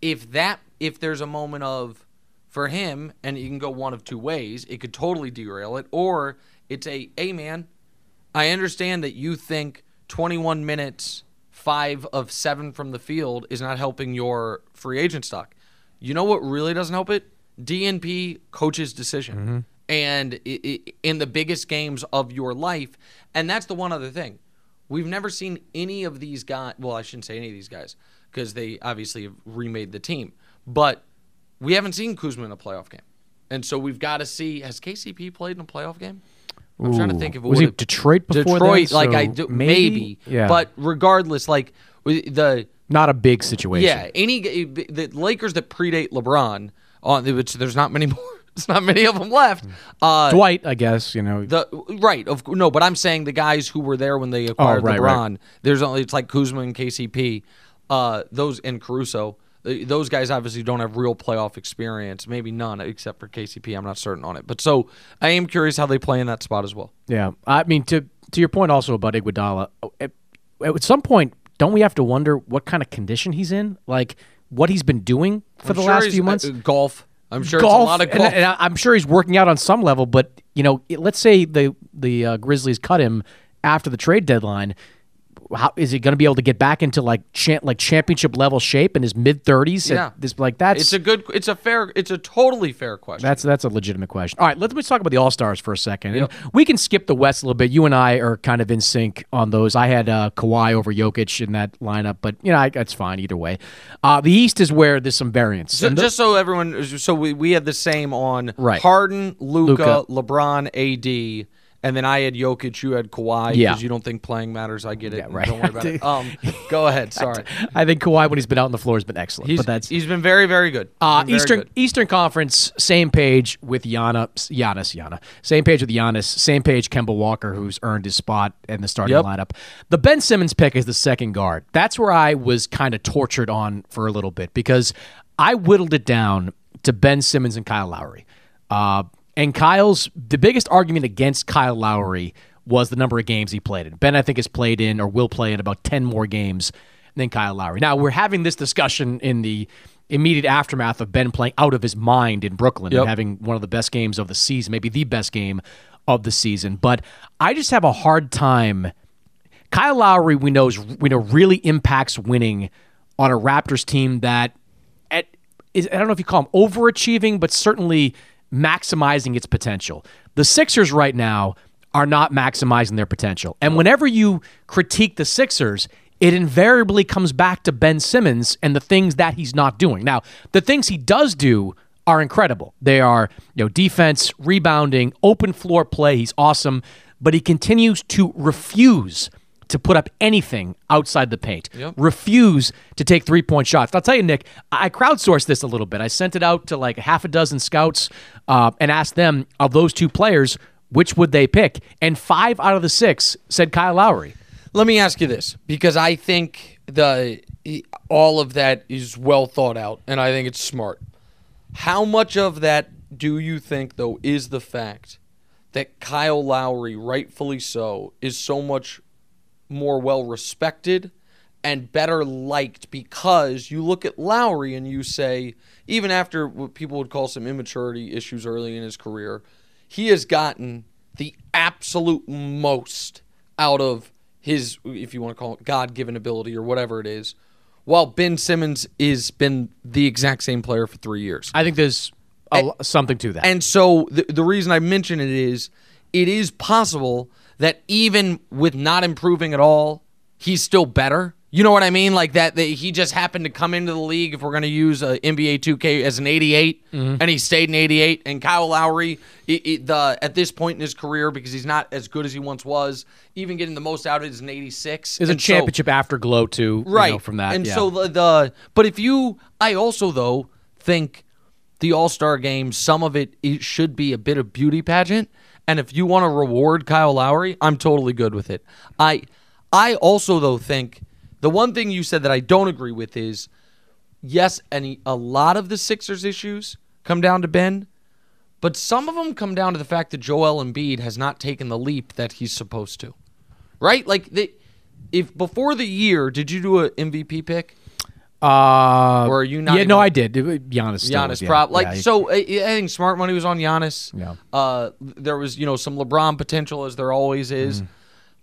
if that if there's a moment of for him, and you can go one of two ways. It could totally derail it, or it's a, hey man, I understand that you think 21 minutes, five of seven from the field is not helping your free agent stock. You know what really doesn't help it? DNP coach's decision. Mm-hmm. And i i in the biggest games of your life. And that's the one other thing. We've never seen any of these guys. Well, I shouldn't say any of these guys because they obviously have remade the team. But we haven't seen Kuzma in a playoff game. And so we've got to see. Has KCP played in a playoff game? I'm trying to think if it Was he Detroit before Detroit, like So I do, maybe? maybe. Yeah. But regardless, like the not a big situation. yeah, any the Lakers that predate LeBron on which there's not many more. There's not many of them left. Uh, Dwight, I guess you know. the right of no, but I'm saying the guys who were there when they acquired Oh, right, LeBron. right. There's only it's like Kuzma and KCP, uh, those and Caruso. Uh, Those guys obviously don't have real playoff experience, maybe none except for KCP. I'm not certain on it, but so I am curious how they play in that spot as well. Yeah, I mean to to your point also about Iguodala. At, at some point, don't we have to wonder what kind of condition he's in? Like what he's been doing for I'm the sure last few months? uh, golf. I'm sure golf, it's a lot of and- golf. and, I- I'm sure he's working out on some level. But you know, let's say the the uh, Grizzlies cut him after the trade deadline. How is he going to be able to get back into like cha- like championship level shape in his mid 30s? Yeah. this like that's it's a good. It's a fair. It's a totally fair question. That's that's a legitimate question. All right, let's, let's talk about the All Stars for a second. And we can skip the West a little bit. You and I are kind of in sync on those. I had uh, Kawhi over Jokic in that lineup, but you know I, that's fine either way. Uh, the East is where there's some variance. So, the- just so everyone, so we, we had the same on Right. Harden, Luka, LeBron, AD, and then I had Jokic, you had Kawhi because Yeah. you don't think playing matters. I get it. Yeah, right. Don't worry about it. Um, go ahead. Sorry. I think Kawhi when he's been out on the floor has been excellent. He's but that's he's been very very good. Uh, very Eastern good. Eastern Conference, same page with Gianna, Giannis, Gianna. Same page with Giannis. Same page Kemba Walker, who's earned his spot in the starting Yep. lineup. The Ben Simmons pick is the second guard. That's where I was kind of tortured on for a little bit because I whittled it down to Ben Simmons and Kyle Lowry. Uh, and Kyle's the biggest argument against Kyle Lowry was the number of games he played in. Ben, I think, has played in or will play in about ten more games than Kyle Lowry. Now we're having this discussion in the immediate aftermath of Ben playing out of his mind in Brooklyn Yep. and having one of the best games of the season, maybe the best game of the season. But I just have a hard time. Kyle Lowry, we know, is, we know really impacts winning on a Raptors team that at is I don't know if you call them overachieving, but certainly maximizing its potential. The Sixers right now are not maximizing their potential. And whenever you critique the Sixers, it invariably comes back to Ben Simmons and the things that he's not doing. Now, the things he does do are incredible. They are, you know, defense, rebounding, open floor play. He's awesome, but he continues to refuse to put up anything outside the paint. Refuse to take three point shots. I'll tell you, Nick, I crowdsourced this a little bit. I sent it out to like half a dozen scouts uh, and asked them of those two players, which would they pick? And five out of the six said Kyle Lowry. Let me ask you this because I think the all of that is well thought out and I think it's smart. How much of that do you think though is the fact that Kyle Lowry, rightfully so, is so much more well respected and better liked because you look at Lowry and you say, even after what people would call some immaturity issues early in his career, he has gotten the absolute most out of his, if you want to call it God given ability or whatever it is, while Ben Simmons has been the exact same player for three years. I think there's a, lo- something to that. And so the, the reason I mention it is it is possible that even with not improving at all, he's still better. You know what I mean? Like that, that he just happened to come into the league. If we're going to use uh, NBA 2K as an 88, Mhm. and he stayed in 88. And Kyle Lowry, it, it, the at this point in his career, because he's not as good as he once was, even getting the most out of it is an 86. There's a And so- championship afterglow too, you right know, from that. and yeah. so the, the but if you i also though think the all-star game some of it, it should be a bit of beauty pageant and if you want to reward kyle lowry i'm totally good with it i i also though think the one thing you said that i don't agree with is yes any a lot of the sixers issues come down to ben but some of them come down to the fact that Joel Embiid has not taken the leap that he's supposed to. Right? Like they, if before the year, did you do an MVP pick? Uh, or are you not? Yeah, even- no, I did. It- Giannis. Giannis was, yeah. prop like Yeah, he- so. I, I think smart money was on Giannis. Yeah. Uh, there was you know some LeBron potential as there always is. Mm-hmm.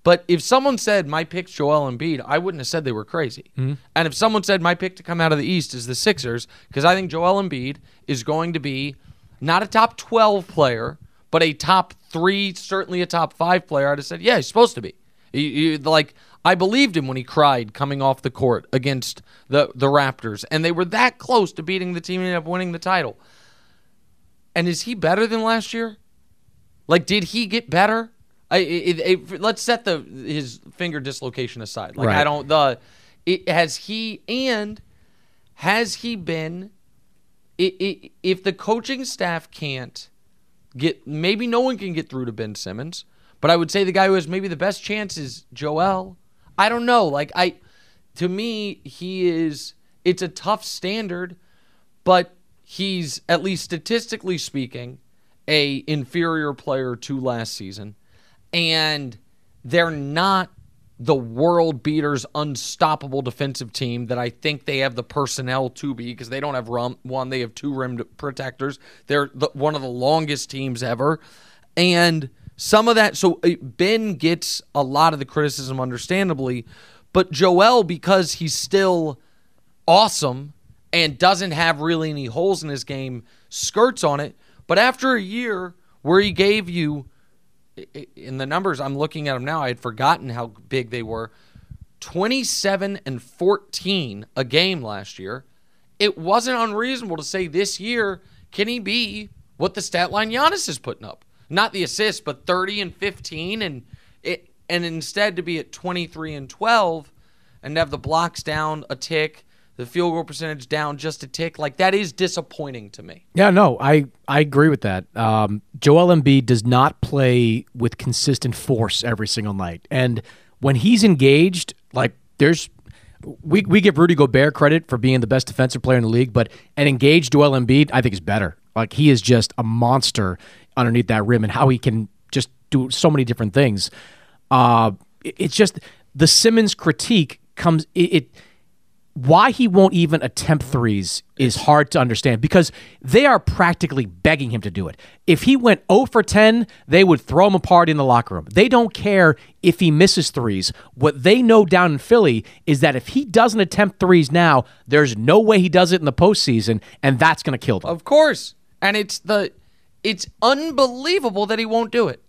But if someone said my pick Joel Embiid, I wouldn't have said they were crazy. Mhm. And if someone said my pick to come out of the East is the Sixers, because I think Joel Embiid is going to be not a top twelve player, but a top three, certainly a top five player, I'd have said, yeah, he's supposed to be. You- you- like I believed him when he cried coming off the court against the the Raptors, and they were that close to beating the team and ended up winning the title. And is he better than last year? Like, did he get better? I, it, it, let's set the his finger dislocation aside. Like, I don't the it, has he and has he been? if the coaching staff can't get, maybe no one can get through to Ben Simmons, but I would say the guy who has maybe the best chance is Joel. I don't know. Like I, to me, he is. It's a tough standard, but he's at least statistically speaking a inferior player to last season and they're not the world beaters unstoppable defensive team that I think they have the personnel to be because they don't have rum, one they have two rim protectors they're the, one of the longest teams ever and some of that so uh, Ben gets a lot of the criticism understandably but Joel because he's still awesome and doesn't have really any holes in his game, skirts on it. But after a year where he gave you, in the numbers, I'm looking at them now, I had forgotten how big they were 27 and 14 a game last year. It wasn't unreasonable to say this year, can he be what the stat line Giannis is putting up? Not the assists, but 30 and 15 and it and instead to be at 23 and 12 and have the blocks down a tick, the field goal percentage down just a tick, like that is disappointing to me. Yeah, no, I, I agree with that. Um, Joel Embiid does not play with consistent force every single night, and when he's engaged, like there's, we we give Rudy Gobert credit for being the best defensive player in the league, but an engaged Joel Embiid, I think is better. Like he is just a monster underneath that rim, and how he can just do so many different things. Uh, it- it's just the Simmons critique comes it, it why he won't even attempt threes is hard to understand because they are practically begging him to do it. If he went 0 for 10, they would throw him apart in the locker room. They don't care if he misses threes. What they know down in Philly is that if he doesn't attempt threes now, there's no way he does it in the postseason, and that's going to kill them. Of course. And it's the it's unbelievable that he won't do it.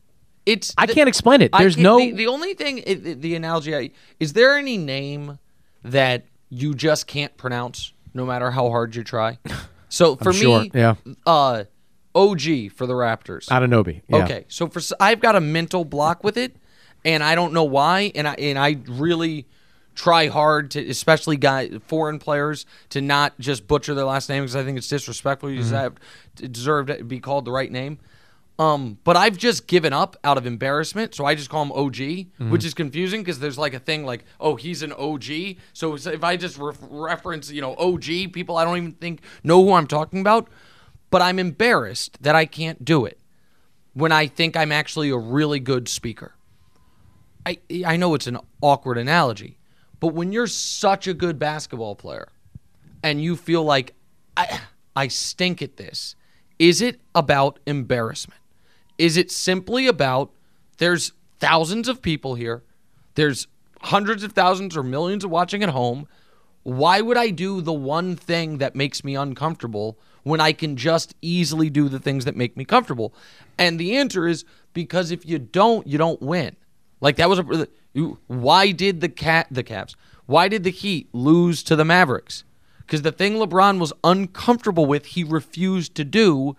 It's I the- can't explain it. There's no- the, the only thing the, the analogy I, is there any name that you just can't pronounce no matter how hard you try? So for I'm sure, me, yeah. uh OG for the Raptors. Anunoby, yeah. Okay, so for I've got a mental block with it, and I don't know why, and I and I really try hard to, especially guy foreign players, to not just butcher their last name because I think it's disrespectful. You Mm-hmm. deserve, deserve to be called the right name. Um, but I've just given up out of embarrassment, so I just call him OG, Mm-hmm. which is confusing because there's like a thing like, oh, he's an OG. So if I just ref reference, you know, OG people, I don't even think know who I'm talking about. But I'm embarrassed that I can't do it when I think I'm actually a really good speaker. I I know it's an awkward analogy, but when you're such a good basketball player and you feel like I I stink at this, is it about embarrassment? Is it simply about there's thousands of people here, there's hundreds of thousands or millions of watching at home. Why would I do the one thing that makes me uncomfortable when I can just easily do the things that make me comfortable? And the answer is because if you don't, you don't win. Like that was a why did the cat the Caps? Why did the Heat lose to the Mavericks? Because the thing LeBron was uncomfortable with, he refused to do,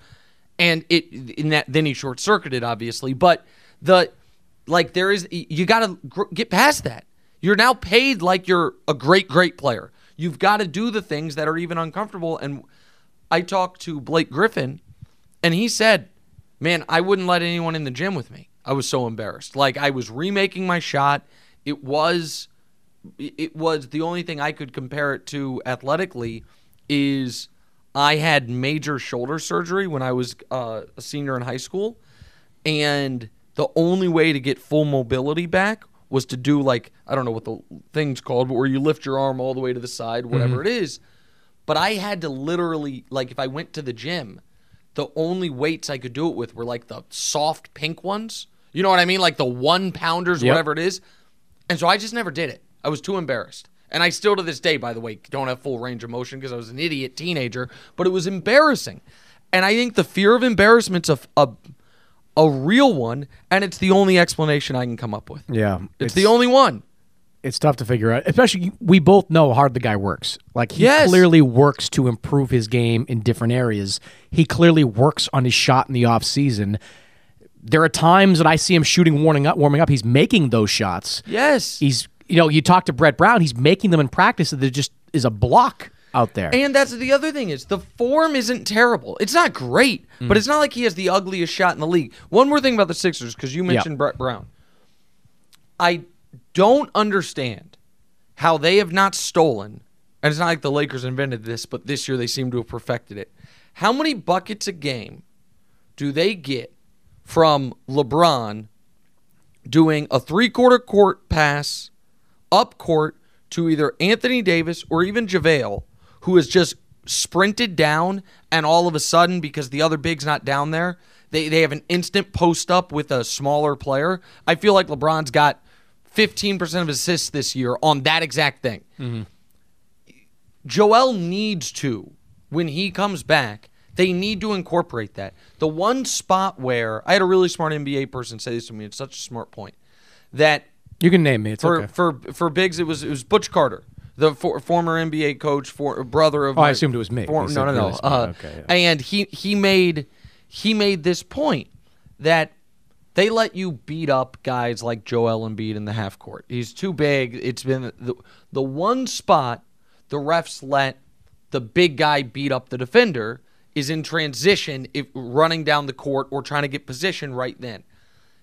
and it in that then he short circuited obviously. But the like there is you got to gr- get past that. You're now paid like you're a great great player. You've got to do the things that are even uncomfortable. And I talked to Blake Griffin, and he said, "Man, I wouldn't let anyone in the gym with me. I was so embarrassed. Like I was remaking my shot. It was, it was the only thing I could compare it to athletically is I had major shoulder surgery when I was uh, a senior in high school, and the only way to get full mobility back was to do like I don't know what the thing's called, but where you lift your arm all the way to the side, whatever Mhm. it is. But I had to literally like if I went to the gym, the only weights I could do it with were like the soft pink ones. You know what I mean? Like the one pounders, Yep. whatever it is. And so I just never did it. I was too embarrassed. And I still to this day, by the way, don't have full range of motion because I was an idiot teenager, but it was embarrassing. And I think the fear of embarrassment's a, a, a real one, and it's the only explanation I can come up with. Yeah, It's, the only one. It's tough to figure out, especially we both know how hard the guy works. Like he Yes. clearly works to improve his game in different areas. He clearly works on his shot in the off season. There are times that I see him shooting, warming up, warming up. He's making those shots. Yes. He's, you know, you talk to Brett Brown. He's making them in practice. That there just is a block out there. And that's the other thing is the form isn't terrible. It's not great, Mm. but it's not like he has the ugliest shot in the league. One more thing about the Sixers because you mentioned Brett Brown. I don't understand how they have not stolen, and it's not like the Lakers invented this, but this year they seem to have perfected it. How many buckets a game do they get from LeBron doing a three quarter court pass up court to either Anthony Davis or even JaVale, who has just sprinted down and all of a sudden, because the other big's not down there, they, they have an instant post up with a smaller player. I feel like LeBron's got 15% of assists this year on that exact thing. Mm-hmm. Joel needs to, when he comes back, they need to incorporate that. The one spot where I had a really smart NBA person say this to me, it's such a smart point, that you can name me. It's for okay. for for Biggs, it was it was Butch Carter, the for, former NBA coach, for brother of. Oh, I assumed it was me. for- no, no, no. really. Uh, Okay, yeah. And he he made he made this point that they let you beat up guys like Joel Embiid in the half court. He's too big. It's been the the one spot the refs let the big guy beat up the defender is in transition, if running down the court or trying to get position right then.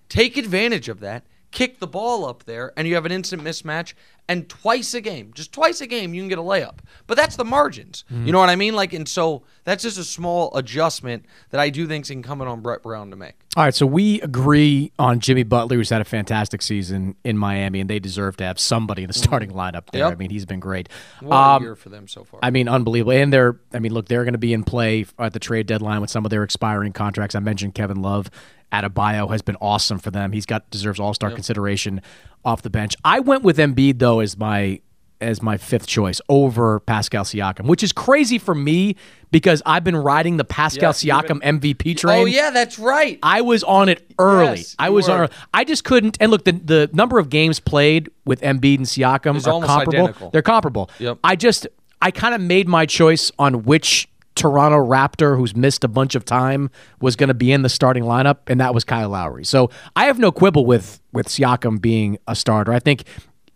Take advantage of that. Kick the ball up there, and you have an instant mismatch. And twice a game, just twice a game, you can get a layup. But that's the margins. Mm-hmm. You know what I mean? Like, and so that's just a small adjustment that I do think is incumbent on Brett Brown to make. All right, so we agree on Jimmy Butler, who's had a fantastic season in Miami, and they deserve to have somebody in the starting lineup there. Yep. I mean, he's been great. What Um, a year for them so far. I mean, unbelievable. And they're, I mean, look, they're going to be in play at the trade deadline with some of their expiring contracts. I mentioned Kevin Love. Adebayo has been awesome for them. He's got deserves All Star consideration off the bench. I went with Embiid though as my as my fifth choice over Pascal Siakam, which is crazy for me because I've been riding the Pascal you've Siakam MVP oh, train. oh, yeah, that's right. I was on it early. Yes, I was were. on. I just couldn't. And look, the the number of games played with Embiid and Siakam Is are comparable. identical. They're comparable. Yep. I just I kind of made my choice on which Toronto Raptor, who's missed a bunch of time, was going to be in the starting lineup, and that was Kyle Lowry. So I have no quibble with with Siakam being a starter. I think.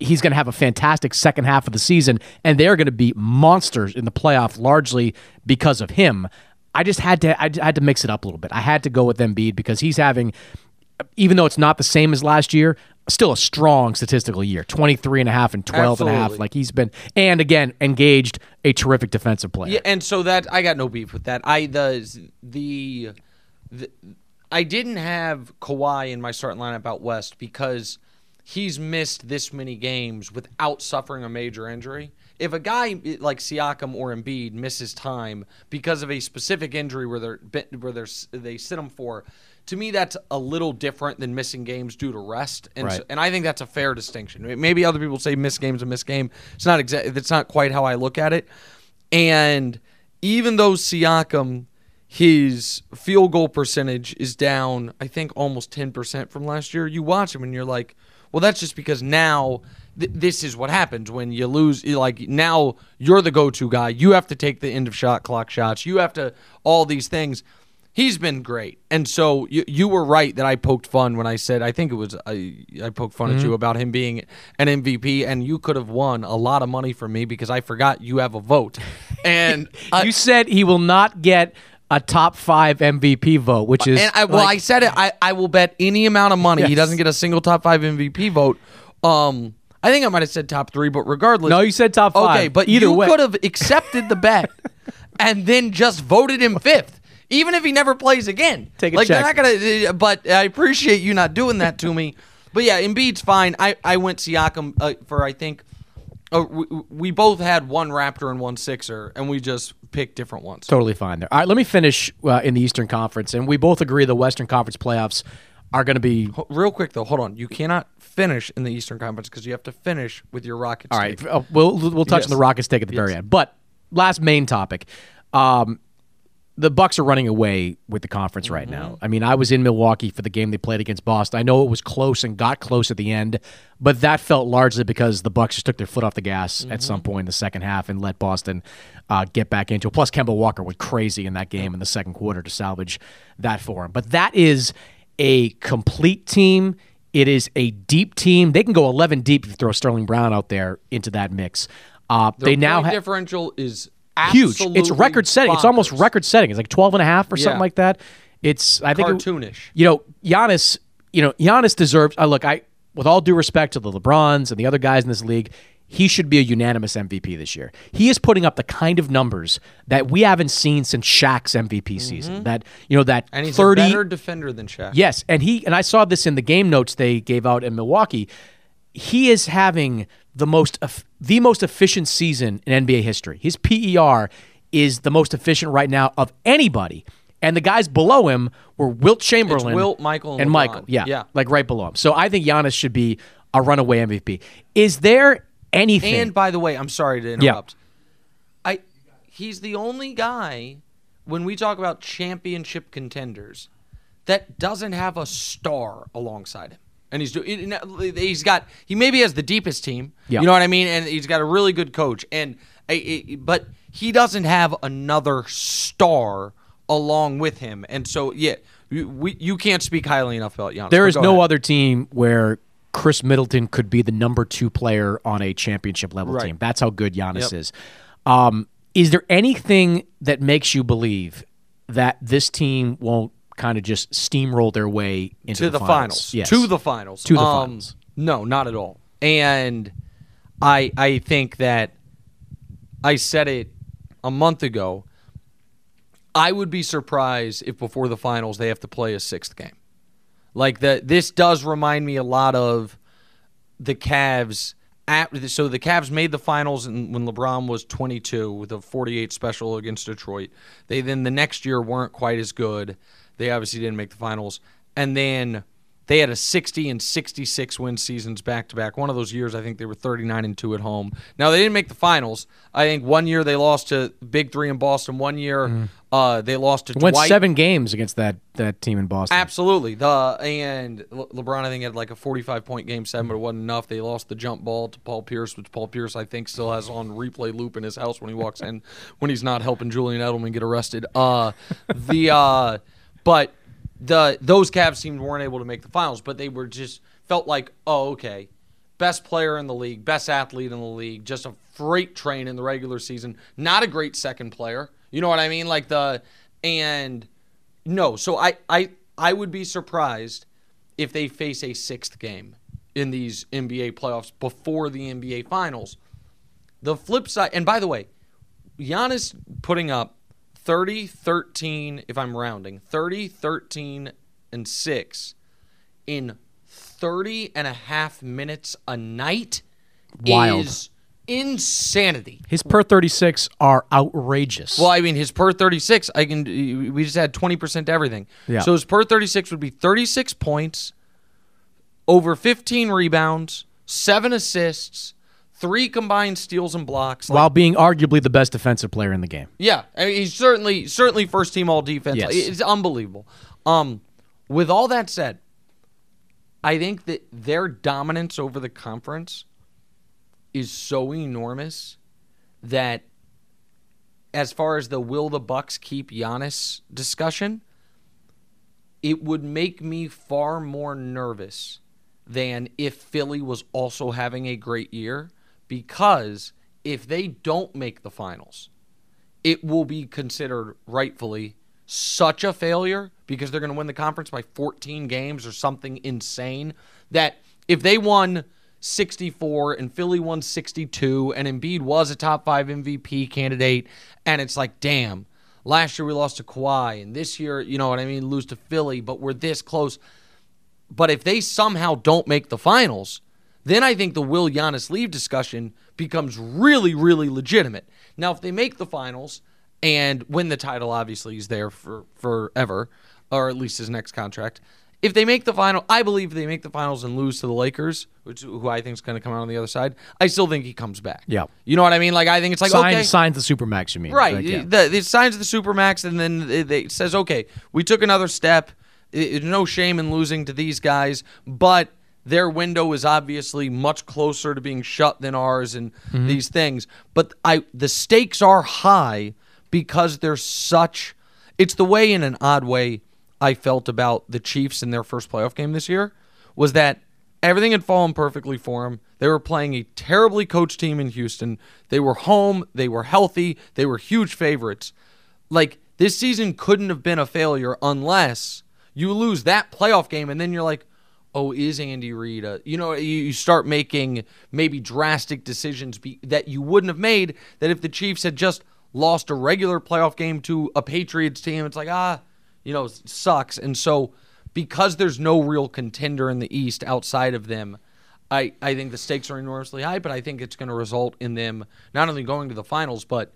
He's going to have a fantastic second half of the season, and they're going to be monsters in the playoff, largely because of him. I just had to, I had to mix it up a little bit. I had to go with Embiid because he's having even though it's not the same as last year, still a strong statistical year 23 and a half and 12 and a half. Like he's been, and again, engaged a terrific defensive player. Yeah, and so that I got no beef with that. I the the, the I didn't have Kawhi in my starting lineup out west because he's missed this many games without suffering a major injury. If a guy like Siakam or Embiid misses time because of a specific injury where they're where they're they sit him for, to me that's a little different than missing games due to rest, and Right. so, and I think that's a fair distinction. Maybe other people say miss games a miss game. It's not exactly. That's not quite how I look at it. And even though Siakam, his field goal percentage is down, I think almost 10% from last year, you watch him and you're like, well, that's just because now th- this is what happens when you lose. Like, now you're the go to guy. You have to take the end of shot clock shots. You have to, all these things. He's been great. And so you, you were right that I poked fun when I said, I think it was, I, I poked fun at Mm-hmm. you about him being an MVP, and you could have won a lot of money from me because I forgot you have a vote. And I, you said he will not get a top five MVP vote, which is and I, well, I said it. I, I will bet any amount of money he doesn't get a single top five MVP vote. Um, I think I might have said top three, but regardless, No, you said top five. Okay, but Either you way. could have accepted the bet and then just voted him fifth, even if he never plays again. Take a like check. they're not gonna. uh, But I appreciate you not doing that to me. But yeah, Embiid's fine. I I went Siakam uh, for I think. Uh, we, we both had one Raptor and one Sixer, and we just picked different ones. Totally fine there. All right, let me finish uh, in the Eastern Conference, and we both agree the Western Conference playoffs are going to be. Real quick though, hold on. You cannot finish in the Eastern Conference because you have to finish with your Rockets. All right, uh, we'll we'll touch Yes. on the Rockets take at the very end. But last main topic, um, the Bucks are running away with the conference right Mm-hmm. now. I mean, I was in Milwaukee for the game they played against Boston. I know it was close and got close at the end, but that felt largely because the Bucks just took their foot off the gas at Mm-hmm. some point in the second half and let Boston uh, get back into it. Plus, Kemba Walker went crazy in that game in the second quarter to salvage that for him. But that is a complete team. It is a deep team. They can go 11 deep if you throw Sterling Brown out there into that mix. Uh, they now have differential is huge. It's record setting. It's almost record setting. It's like 12 and a half or something like that. It's I think it- Cartoonish. you know, Giannis, you know, Giannis deserves I look, I with all due respect to the LeBrons and the other guys in this league, he should be a unanimous MVP this year. He is putting up the kind of numbers that we haven't seen since Shaq's MVP season. That you know that Mm-hmm. And he's 30 a better defender than Shaq. Yes, and he and I saw this in the game notes they gave out in Milwaukee. He is having the most the most efficient season in NBA history. His PER is the most efficient right now of anybody. And the guys below him were Wilt Chamberlain, Wilt, Michael, and and Michael. Yeah, Yeah. like right below him. So I think Giannis should be a runaway MVP. Is there anything? And by the way, I'm sorry to interrupt. I he's the only guy when we talk about championship contenders that doesn't have a star alongside him. And he's doing he's got he maybe has the deepest team. Yeah. You know what I mean? And he's got a really good coach and but he doesn't have another star along with him. And so yeah, you- we, you can't speak highly enough about Giannis. There is no ahead. other team where Khris Middleton could be the number two player on a championship level Right. team. That's how good Giannis Yep. is. Um, is there anything that makes you believe that this team won't kind of just steamroll their way into to the, finals. Yes. To the finals. To the Um, finals. No, not at all. And I I think that I said it a month ago. I would be surprised if before the finals they have to play a sixth game. Like that this does remind me a lot of the Cavs at, so the Cavs made the finals in, when LeBron was 22 with a 48 special against Detroit. They then the next year weren't quite as good. They obviously didn't make the finals, and then they had a 60 and 66 win seasons back to back. One of those years, I think they were 39 and two at home. Now they didn't make the finals. I think one year they lost to Big Three in Boston. One year uh, they lost to. Went Dwight. seven games against that that team in Boston. Absolutely. The and Le- LeBron I think had like a 45 point game seven, but it wasn't enough. They lost the jump ball to Paul Pierce, which Paul Pierce I think still has on replay loop in his house when he walks in when he's not helping Julian Edelman get arrested. Uh, the uh, but the those Cavs teams weren't able to make the finals, but they were just felt like oh okay, best player in the league, best athlete in the league, just a freight train in the regular season. Not a great second player. You know what I mean? Like the and no, so I I I would be surprised if they face a sixth game in these NBA playoffs before the NBA finals. The flip side, and by the way, Giannis putting up 30, 13, if I'm rounding, 30, 13, and 6 in 30 and a half minutes a night Wild. is insanity. His per thirty six are outrageous. Well, I mean, his per 36, I can. We just had 20% to everything. Yeah. So his per 36 would be 36 points, over 15 rebounds, seven assists, three combined steals and blocks. Like, while being arguably the best defensive player in the game. yeah, I mean, he's certainly certainly first team all defense. Yes. It's unbelievable. Um, with all that said, I think that their dominance over the conference is so enormous that as far as the will the Bucks keep Giannis discussion, it would make me far more nervous than if Philly was also having a great year because if they don't make the finals, it will be considered rightfully such a failure because they're going to win the conference by 14 games or something insane that if they won 64 and Philly won 62 and Embiid was a top 5 MVP candidate and it's like damn last year we lost to Kawhi and this year you know what I mean lose to Philly but we're this close. But if they somehow don't make the finals then I think the will Giannis leave discussion becomes really really legitimate now if they make the finals and win the title obviously he's there for forever or at least his next contract if they make the final, I believe they make the finals and lose to the Lakers, which who I think is going to come out on the other side. I still think he comes back. Yeah, you know what I mean. Like I think it's like signs, okay, signs the supermax. You mean right? Like, yeah. the, the signs the supermax, and then it, it says, okay, we took another step. It, no shame in losing to these guys, but their window is obviously much closer to being shut than ours, and mm-hmm. these things. But I, the stakes are high because there's such. It's the way, in an odd way I felt about the Chiefs in their first playoff game this year was that everything had fallen perfectly for them. They were playing a terribly coached team in Houston. They were home, they were healthy, they were huge favorites. Like this season couldn't have been a failure unless you lose that playoff game and then you're like, oh, is Andy Reid? A, you know, you, you start making maybe drastic decisions be, that you wouldn't have made. That if the Chiefs had just lost a regular playoff game to a Patriots team, it's like ah, you know, sucks. And so because there's no real contender in the East outside of them, I, I think the stakes are enormously high, but I think it's going to result in them not only going to the finals, but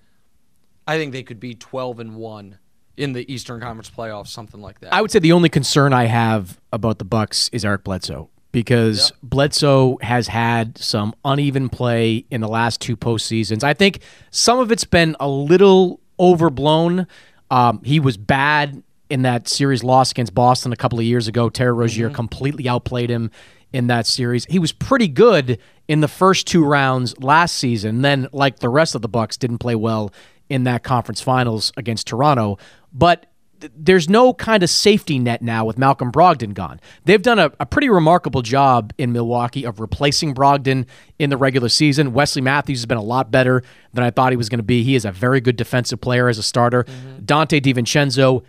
I think they could be 12 and 1 in the Eastern Conference playoffs, something like that. I would say the only concern I have about the Bucks is Eric Bledsoe because yep. Bledsoe has had some uneven play in the last two postseasons. I think some of it's been a little overblown. Um, he was bad in that series loss against Boston a couple of years ago. Terry Rozier mm-hmm. completely outplayed him in that series. He was pretty good in the first two rounds last season. Then, like the rest of the Bucks, didn't play well in that conference finals against Toronto. But there's no kind of safety net now with Malcolm Brogdon gone. They've done a, a, pretty remarkable job in Milwaukee of replacing Brogdon in the regular season. Wesley Matthews has been a lot better than I thought he was going to be. He is a very good defensive player as a starter. Mm-hmm. Donte DiVincenzo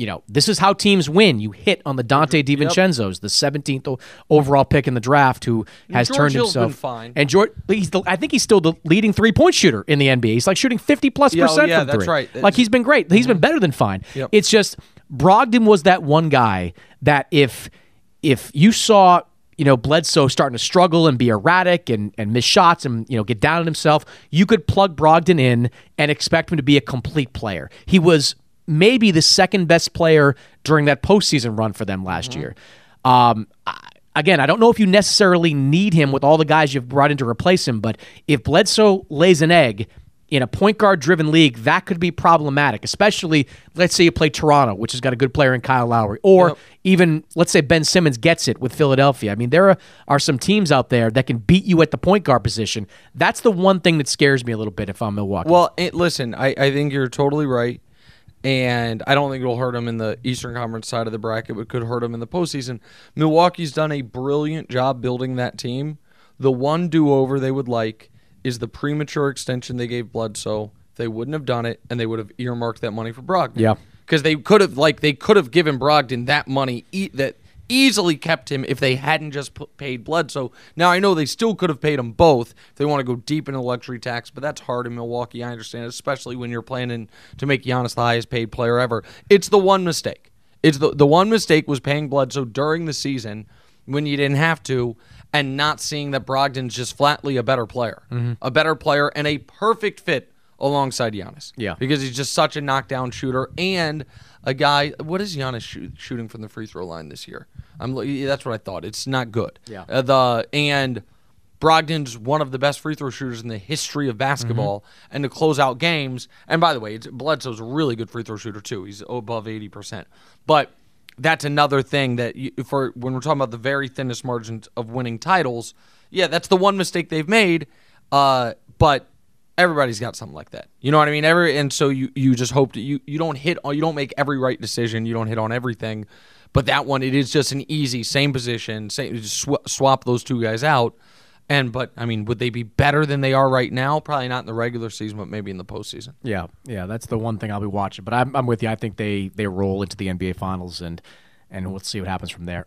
you know, this is how teams win. You hit on the Donte DiVincenzo's, yep. the 17th overall pick in the draft, who has George turned Hill's himself. fine. And George, he's the, I think he's still the leading three point shooter in the NBA. He's like shooting 50 plus yeah, percent oh, yeah, from that's three. right. Like he's been great. He's mm-hmm. been better than fine. Yep. It's just Brogdon was that one guy that if if you saw you know, Bledsoe starting to struggle and be erratic and, and miss shots and, you know, get down on himself, you could plug Brogdon in and expect him to be a complete player. He was maybe the second best player during that postseason run for them last mm-hmm. year. Um, again, I don't know if you necessarily need him with all the guys you've brought in to replace him, but if Bledsoe lays an egg in a point guard driven league, that could be problematic, especially let's say you play Toronto, which has got a good player in Kyle Lowry, or yep. even let's say Ben Simmons gets it with Philadelphia. I mean, there are, are some teams out there that can beat you at the point guard position. That's the one thing that scares me a little bit if I'm Milwaukee. Well, it, listen, I, I think you're totally right and I don't think it'll hurt them in the Eastern Conference side of the bracket, but could hurt them in the postseason. Milwaukee's done a brilliant job building that team. The one do over they would like is the premature extension they gave Bledsoe. They wouldn't have done it, and they would have earmarked that money for Brogdon. Yeah, because they could have like they could have given Brogdon that money e- that easily kept him if they hadn't just put, paid So Now I know they still could have paid them both if they want to go deep into luxury tax, but that's hard in Milwaukee. I understand, especially when you're planning to make Giannis the highest paid player ever. It's the one mistake. It's the the one mistake was paying Bledsoe during the season when you didn't have to, and not seeing that Brogdon's just flatly a better player, mm-hmm. a better player, and a perfect fit alongside Giannis. Yeah, because he's just such a knockdown shooter and a guy. What is Giannis shoot, shooting from the free throw line this year? I'm that's what I thought. It's not good. Yeah. Uh, the and Brogdon's one of the best free throw shooters in the history of basketball, mm-hmm. and to close out games. And by the way, it's, Bledsoe's a really good free throw shooter too. He's above eighty percent. But that's another thing that you, for when we're talking about the very thinnest margins of winning titles. Yeah, that's the one mistake they've made. Uh, but everybody's got something like that. You know what I mean? Every and so you you just hope that you you don't hit on you don't make every right decision. You don't hit on everything. But that one, it is just an easy same position. Same, just sw- swap those two guys out. And but I mean, would they be better than they are right now? Probably not in the regular season, but maybe in the postseason. Yeah, yeah, that's the one thing I'll be watching. But I'm, I'm with you. I think they they roll into the NBA Finals, and and we'll see what happens from there.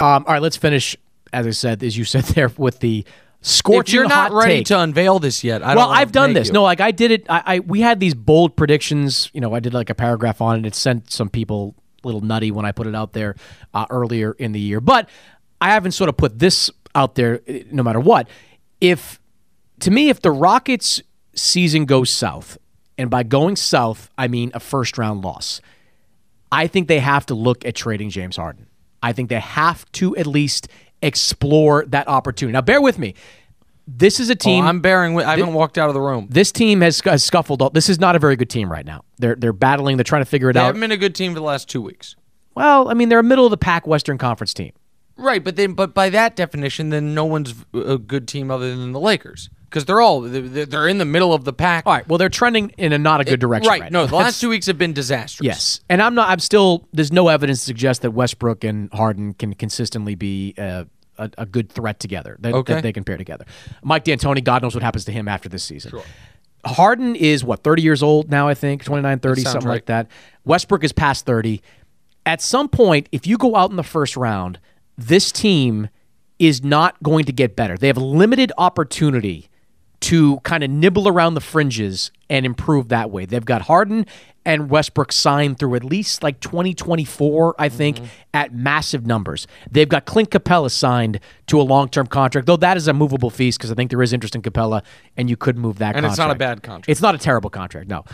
Um, all right, let's finish. As I said, as you said there, with the scorching. If you're not ready take. to unveil this yet, I well, I've done this. You. No, like I did it. I, I we had these bold predictions. You know, I did like a paragraph on it. It sent some people a little nutty when I put it out there uh, earlier in the year. But I haven't sort of put this out there. eh, No matter what, if to me, if the Rockets season goes south, and by going south, I mean a first round loss. I think they have to look at trading James Harden. I think they have to at least explore that opportunity. Now, bear with me. This is a oh, team. Oh, I'm bearing with. I haven't walked out of the room. This team has, has scuffled. All, this is not a very good team right now. They're they're battling. They're trying to figure it They out. They haven't been a good team for the last two weeks. Well, I mean, they're a middle of the pack Western Conference team. Right, but then, but by that definition, then no one's a good team other than the Lakers because they're all they're in the middle of the pack. All right. Well, they're trending in a not a good direction. Right. Right. no, the last two weeks have been disastrous. Yes, and I'm not. I'm still. There's no evidence to suggest that Westbrook and Harden can consistently be uh, a, a good threat together. That, Okay. that they can pair together. Mike D'Antoni, God knows what happens to him after this season. Harden is what 30 years old now. I think 29, 30, something right. like that. Westbrook is past 30. At some point, if you go out in the first round, this team is not going to get better. They have limited opportunity to kind of nibble around the fringes and improve that way. They've got Harden and Westbrook signed through at least like 2024, I think, Mm-hmm. at massive numbers. They've got Clint Capela signed to a long term contract, though that is a movable feast because I think there is interest in Capela and you could move that contract. And it's not a bad contract. It's not a terrible contract, no.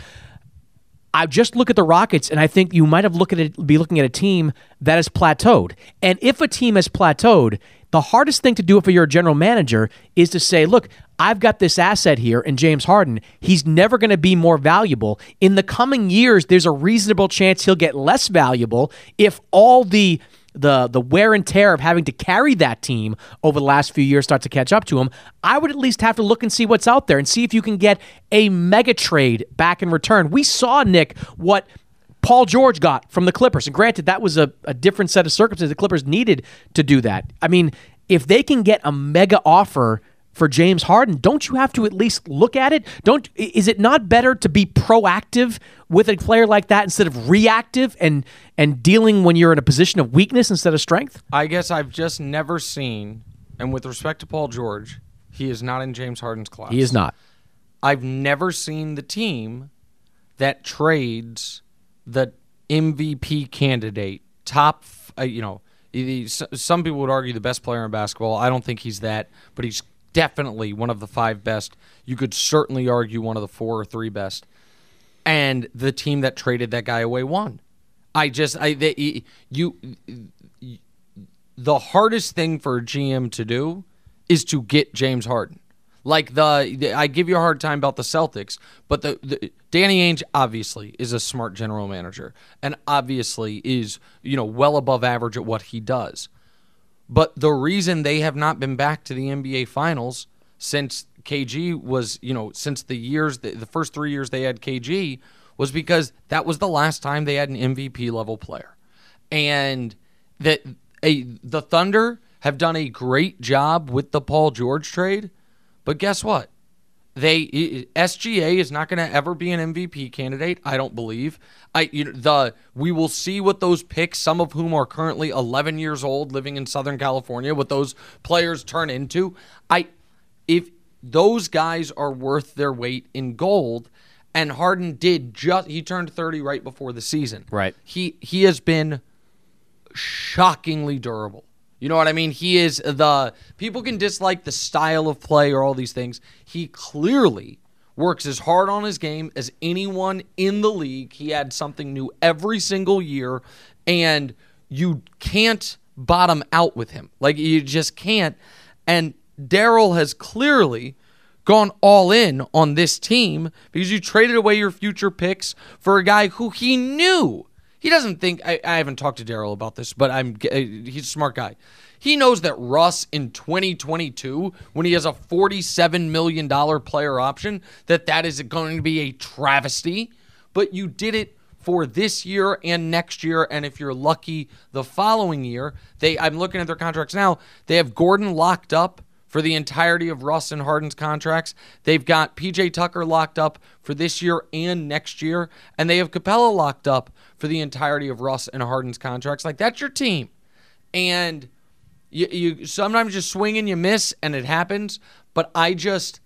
I just look at the Rockets, and I think you might have look at it, be looking at a team that has plateaued. And if a team has plateaued, the hardest thing to do for your general manager is to say, "Look, I've got this asset here in James Harden. He's never going to be more valuable in the coming years. There's a reasonable chance he'll get less valuable if all the the the wear and tear of having to carry that team over the last few years start to catch up to him, I would at least have to look and see what's out there and see if you can get a mega trade back in return. We saw Nick what Paul George got from the Clippers. And granted, that was a, a different set of circumstances. The Clippers needed to do that. I mean, if they can get a mega offer for James Harden, don't you have to at least look at it? Don't is it not better to be proactive with a player like that instead of reactive and and dealing when you're in a position of weakness instead of strength? I guess I've just never seen, and with respect to Paul George, he is not in James Harden's class. He is not. I've never seen the team that trades the MVP candidate, top, uh, you know, some people would argue the best player in basketball. I don't think he's that, but he's definitely one of the five best. You could certainly argue one of the four or three best. And the team that traded that guy away won. I just, I, they, you, the hardest thing for a GM to do is to get James Harden. Like the, the, I give you a hard time about the Celtics, but the, the Danny Ainge obviously is a smart general manager and obviously is you know well above average at what he does. But the reason they have not been back to the NBA Finals since KG was you know since the years the, the first three years they had KG was because that was the last time they had an MVP level player, and that a the Thunder have done a great job with the Paul George trade but guess what? They SGA is not going to ever be an MVP candidate. I don't believe. I you know, the we will see what those picks, some of whom are currently 11 years old, living in Southern California, what those players turn into. I if those guys are worth their weight in gold, and Harden did just he turned 30 right before the season. Right. He he has been shockingly durable. You know what I mean? He is the people can dislike the style of play or all these things. He clearly works as hard on his game as anyone in the league. He had something new every single year and you can't bottom out with him. Like you just can't. And Daryl has clearly gone all in on this team because you traded away your future picks for a guy who he knew he doesn't think I, I haven't talked to Daryl about this, but I'm uh, he's a smart guy. He knows that Russ in 2022, when he has a 47 million dollar player option, that that is going to be a travesty. But you did it for this year and next year, and if you're lucky, the following year. They I'm looking at their contracts now. They have Gordon locked up for the entirety of Russ and Harden's contracts. They've got PJ Tucker locked up for this year and next year, and they have Capela locked up for the entirety of Russ and Harden's contracts. Like that's your team, and you, you sometimes just swing and you miss, and it happens. But I just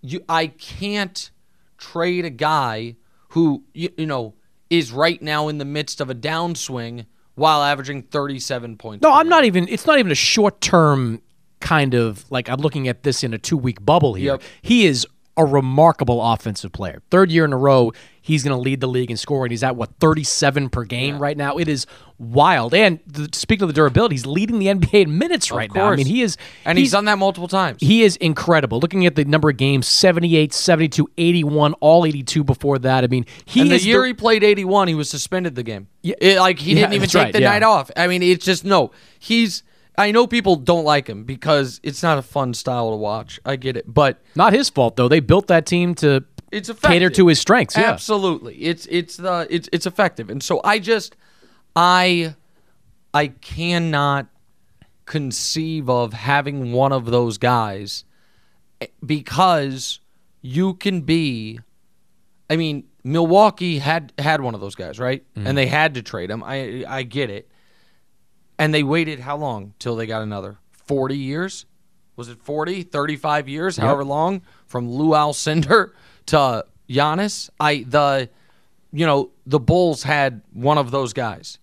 you I can't trade a guy who you, you know is right now in the midst of a downswing while averaging 37 points. No, I'm not even it's not even a short-term kind of like I'm looking at this in a two week bubble here. Yep. He is a remarkable offensive player. Third year in a row, he's going to lead the league in scoring. He's at what 37 per game yeah. right now. It is wild. And the, speaking of the durability, he's leading the NBA in minutes right now. I mean, he is And he's, he's, done that multiple times. He is incredible. Looking at the number of games, 78, 72, 81, all 82 before that. I mean, he and the year the, he played 81, he was suspended the game. Yeah, it, like he didn't even take right, the yeah. night off. I mean, it's just no. He's I know people don't like him because it's not a fun style to watch. I get it, but not his fault though. They built that team to it's cater to his strengths. Yeah. Absolutely, it's it's the it's it's effective, and so I just I I cannot conceive of having one of those guys eh, because you can be. I mean, Milwaukee had had one of those guys, right? Mm-hmm. And they had to trade him. I I get it and they waited how long till they got another? 40 years? Was it 40, 35 years, yep. however long from Lou Alcindor to Giannis? I the you know, the Bulls had one of those guys.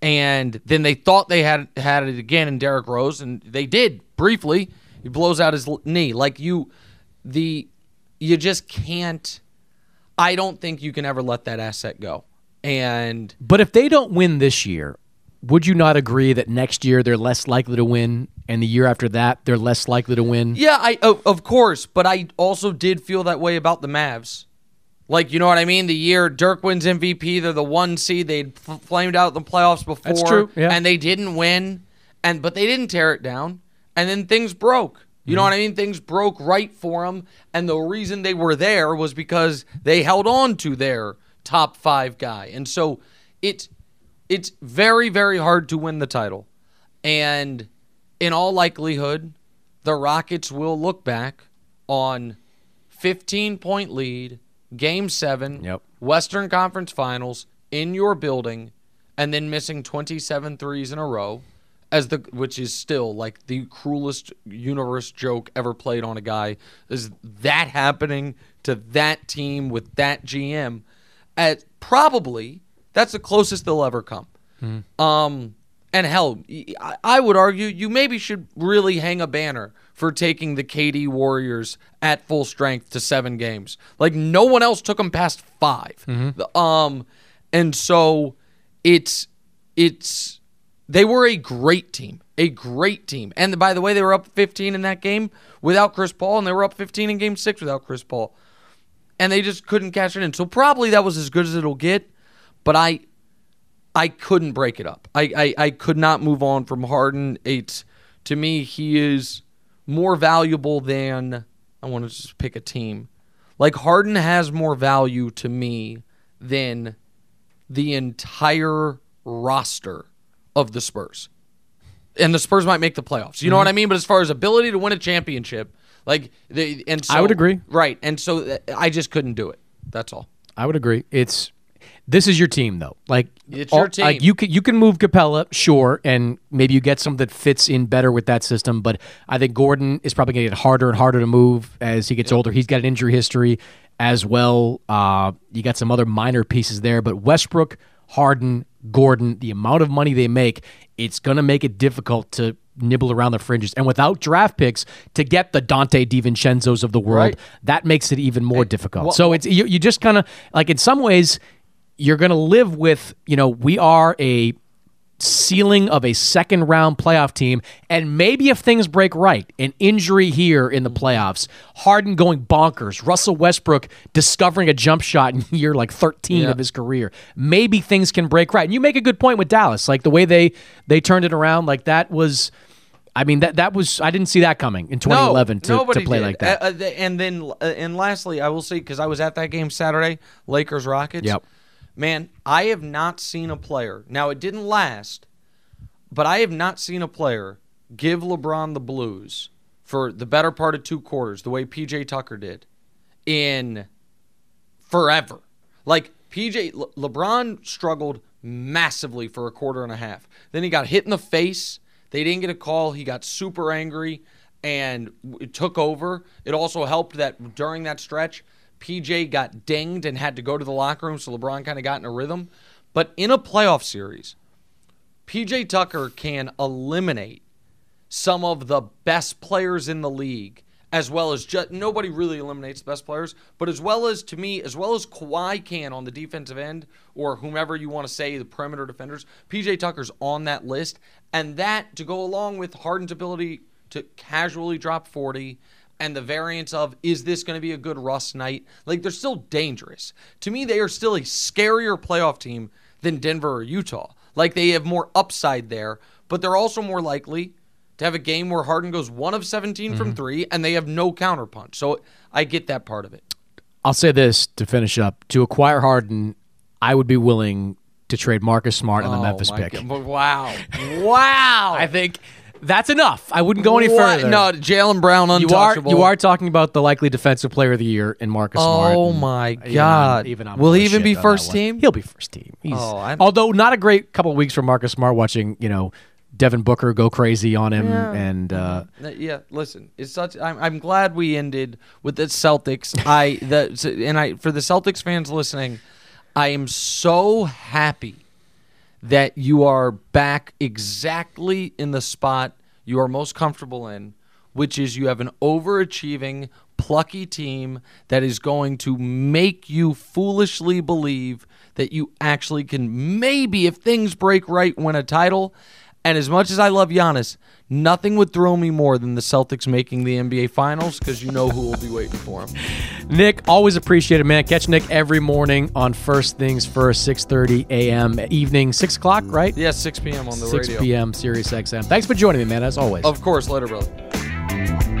And then they thought they had had it again in Derrick Rose and they did briefly. He blows out his knee. Like you the you just can't I don't think you can ever let that asset go. And But if they don't win this year, would you not agree that next year they're less likely to win, and the year after that they're less likely to win? Yeah, I of, of course, but I also did feel that way about the Mavs Like, you know what I mean? The year Dirk wins MVP, they're the one seed. They'd f- flamed out in the playoffs before. That's true, yeah. And they didn't win. And but they didn't tear it down. And then things broke. You know mm-hmm. what I mean? Things broke right for them. And the reason they were there was because they held on to their top five guy. And so it's it's very, very hard to win the title. And in all likelihood, the Rockets will look back on 15 point lead, game seven, Yep. Western Conference Finals in your building, and then missing 27 threes in a row. As the which is still like the cruelest universe joke ever played on a guy is that happening to that team with that GM at probably that's the closest they'll ever come. Um, and hell, I- I would argue you maybe should really hang a banner for taking the KD Warriors at full strength to seven games. Like no one else took them past 5 The- Um, and so it's it's they were a great team, a great team. And by the way, they were up 15 in that game without Chris Paul, and they were up 15 in Game Six without Chris Paul and they just couldn't cash it in. So probably that was as good as it'll get. But I, I couldn't break it up. I, I, I could not move on from Harden. It's to me he is more valuable than I want to just pick a team. Like Harden has more value to me than the entire roster of the Spurs. And the Spurs might make the playoffs. You know what I mean? But as far as ability to win a championship, like they and so I would agree. Right. And so uh, I just couldn't do it. That's all. I would agree. It's this is your team though. Like It's your team. Like you can you can move Capela, sure, and maybe you get some that fits in better with that system. But I think Gordon is probably going to get harder and harder to move as he gets older. He's got an injury history as well. Uh, you got some other minor pieces there, but Westbrook, Harden, Gordon, the amount of money they make, it's going to make it difficult to nibble around the fringes. And without draft picks to get the Donte DiVincenzo's of the world, Right. that makes it even more difficult. wha- so it's you, you just kind of like in some ways you're going to live with, you know, we are a ceiling of a second round playoff team. And maybe if things break right, an injury here in the playoffs, Harden going bonkers, Russell Westbrook discovering a jump shot in year like 13 Yeah. of his career, maybe things can break right. And you make a good point with Dallas. Like the way they they turned it around, like that was. I mean that that was I didn't see that coming in 2011 no, to, to play did. like that. Uh, uh, and then, uh, and lastly, I will say because I was at that game Saturday, Lakers Rockets. Yep. Man, I have not seen a player. Now it didn't last, but I have not seen a player give LeBron the blues for the better part of two quarters, the way PJ Tucker did, in forever. Like PJ Le- LeBron struggled massively for a quarter and a half. Then he got hit in the face. They didn't get a call. He got super angry and it took over. It also helped that during that stretch, PJ got dinged and had to go to the locker room, so LeBron kind of got in a rhythm. But in a playoff series, PJ Tucker can eliminate some of the best players in the league, as well as just nobody really eliminates the best players, but as well as to me, as well as Kawhi can on the defensive end, or whomever you want to say the perimeter defenders, PJ Tucker's on that list, and that to go along with Harden's ability to casually drop 40 and the variance of is this going to be a good Russ night? Like they're still dangerous. To me, they are still a scarier playoff team than Denver or Utah. Like they have more upside there, but they're also more likely to have a game where Harden goes one of 17 from mm-hmm. three and they have no counterpunch. So I get that part of it. I'll say this to finish up: to acquire Harden, I would be willing to trade Marcus Smart and the Oh, Memphis pick. God. Wow. Wow. I think that's enough. I wouldn't go any What? further. No, Jaylen Brown you are untouchable. you are talking about the likely defensive player of the year in Marcus Smart. Oh my God. even I'm Will he even be first team? He'll be first team. He's, Oh, I'm- although not a great couple of weeks for Marcus Smart watching. You know, Devin Booker go crazy on him, Yeah. and uh, Uh, Yeah, listen, it's such. I'm, I'm glad we ended with the Celtics. I the and I for the Celtics fans listening, I am so happy that you are back exactly in the spot you are most comfortable in, which is you have an overachieving, plucky team that is going to make you foolishly believe that you actually can maybe, if things break right, win a title. And as much as I love Giannis, nothing would throw me more than the Celtics making the NBA Finals because you know who will be waiting for them. Nick, always appreciate it, man. Catch Nick every morning on First Things First, 6.30 a.m. Evening, 6 o'clock, right? Yeah, 6 p.m. on the 6 radio. p.m. Sirius XM. Thanks for joining me, man, as always. Of course, later, brother.